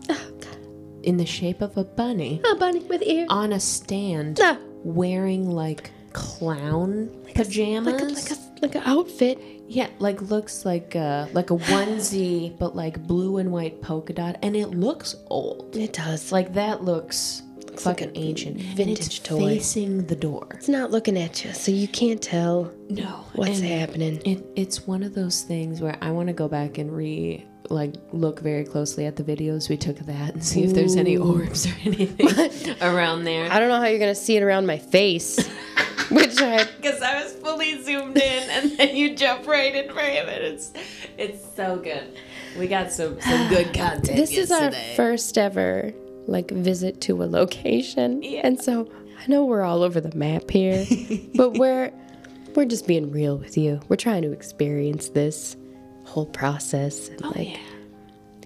in the shape of a bunny A bunny with ears. on a stand Ah. wearing like clown pajamas. Like a, like a like an outfit. Yeah, like looks like a like a onesie, but like blue and white polka dot, and it looks old. It does. Like that looks, fucking like a ancient. vintage toy. facing the door. It's not looking at you, so you can't tell No, what's happening. It, it's one of those things where I want to go back and re like look very closely at the videos we took of that and see if there's any orbs or anything around there. I don't know how you're gonna see it around my face, which I Because I was fully zoomed in, and then you jump right in frame, and it's it's so good. We got some some good content. this is our first ever like visit to a location, Yeah. and so I know we're all over the map here, but we're we're just being real with you. We're trying to experience this whole process and Oh like yeah,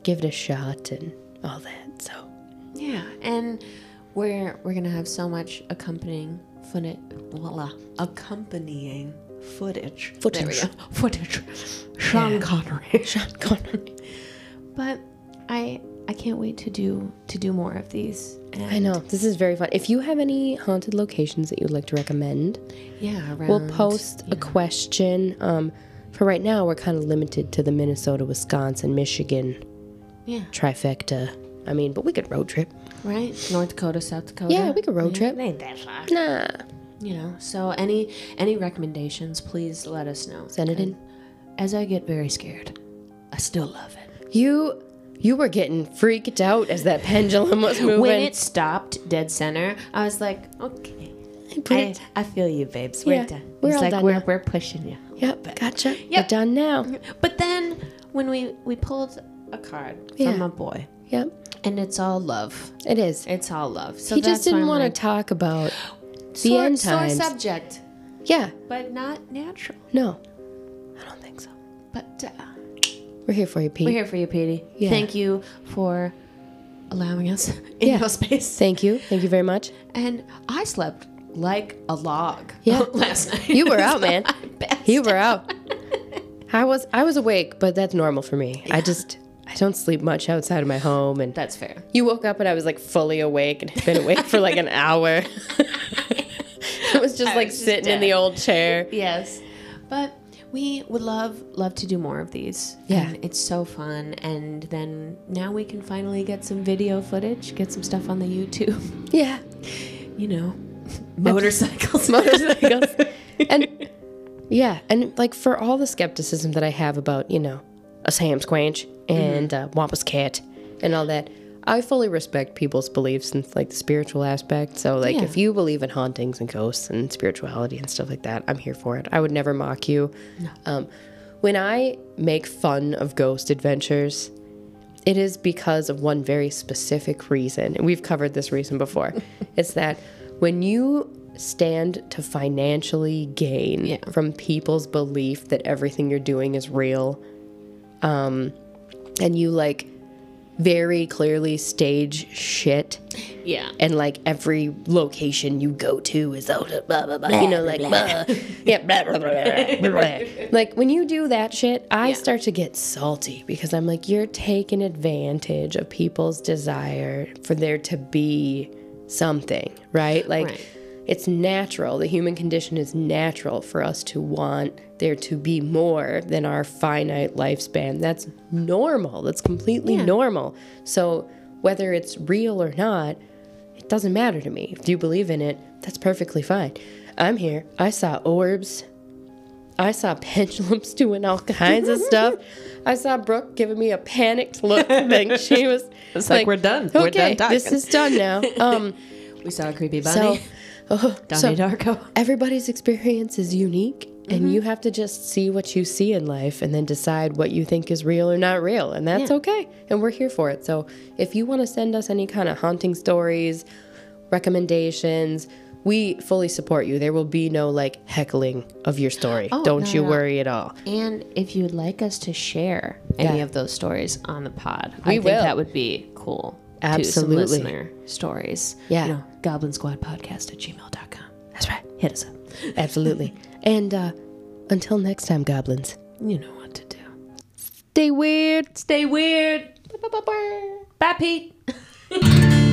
give it a shot and all that. So yeah, and we're we're gonna have so much accompanying footage, voila, accompanying footage. Footage. Footage. Sean Connery. Sean Connery. But I I can't wait to do to do more of these. And I know this is very fun. If you have any haunted locations that you'd like to recommend, Yeah, around, we'll post a question. Um, for right now, we're kind of limited to the Minnesota, Wisconsin, Michigan Yeah, trifecta. I mean, but we could road trip. right. North Dakota, South Dakota. Yeah, we could road trip. It ain't that far. Nah, You know. So any any recommendations, please let us know. send it in. As I get very scared, I still love it. You you were getting freaked out as that pendulum was moving. When it stopped dead center, I was like, okay. I, I feel you, babes. We're Yeah, done. we're all like, done we're, now. we're pushing you. Yep, gotcha. Yep. You're done now. But then when we we pulled a card Yeah. from a boy, Yep, and it's all love. it is. It's all love. So he just didn't want like, to talk about the sore, end sore times. subject, Yeah, but not natural. no, I don't think so. But uh, We're here for you, Pete. we're here for you, Petey. Yeah. Thank you for allowing us in Yeah. your space. Thank you. Thank you very much. And I slept like a log. Yeah. last night. You were out, man. You were out. I was I was awake, but that's normal for me. I just I don't sleep much outside of my home and That's fair. you woke up and I was like fully awake and had been awake for like an hour. I was just I like was just sitting in the old chair. Yes, but we would love love to do more of these. Yeah. and it's so fun. And then now we can finally get some video footage, get some stuff on the YouTube. Yeah. You know, motorcycles, Motorcycles. and yeah, and like for all the skepticism that I have about, you know, a Sam Squanch and uh, Wampus Cat and all that, I fully respect people's beliefs and like the spiritual aspect. So like Yeah. if you believe in hauntings and ghosts and spirituality and stuff like that, I'm here for it. I would never mock you. Um, when I make fun of ghost adventures, it is because of one very specific reason. And we've covered this reason before. it's that when you stand to financially gain Yeah. from people's belief that everything you're doing is real, um, and you like very clearly stage shit. Yeah. And like every location you go to is oh, blah, blah, blah, you know, like, blah. yeah, blah, blah, blah, blah, blah. like when you do that shit, I Yeah. start to get salty because I'm like, you're taking advantage of people's desire for there to be something, right? Like, Right. it's natural. The human condition is natural for us to want there to be more than our finite lifespan. That's normal. That's completely Yeah. normal. So, whether it's real or not, it doesn't matter to me. If you believe in it, that's perfectly fine. I'm here. I saw orbs. I saw pendulums doing all kinds of stuff. I saw Brooke giving me a panicked look. Like she was It's like, we're done. We're Okay, done this is done now. Um, We saw a creepy so, bunny. oh, Donnie so Darko. everybody's experience is unique and you have to just see what you see in life and then decide what you think is real or not real and that's Yeah. okay and we're here for it so if you want to send us any kind of haunting stories recommendations we fully support you there will be no like heckling of your story Oh, don't no, you no. worry at all And if you would like us to share any Yeah. of those stories on the pod, I We think will. that would be cool. too, Absolutely. some listener stories. Yeah. You know, Goblin Squad Podcast at gmail.com. that's right Hit us up. absolutely and uh until next time goblins You know what to do. stay weird Stay weird. Bye, Pete.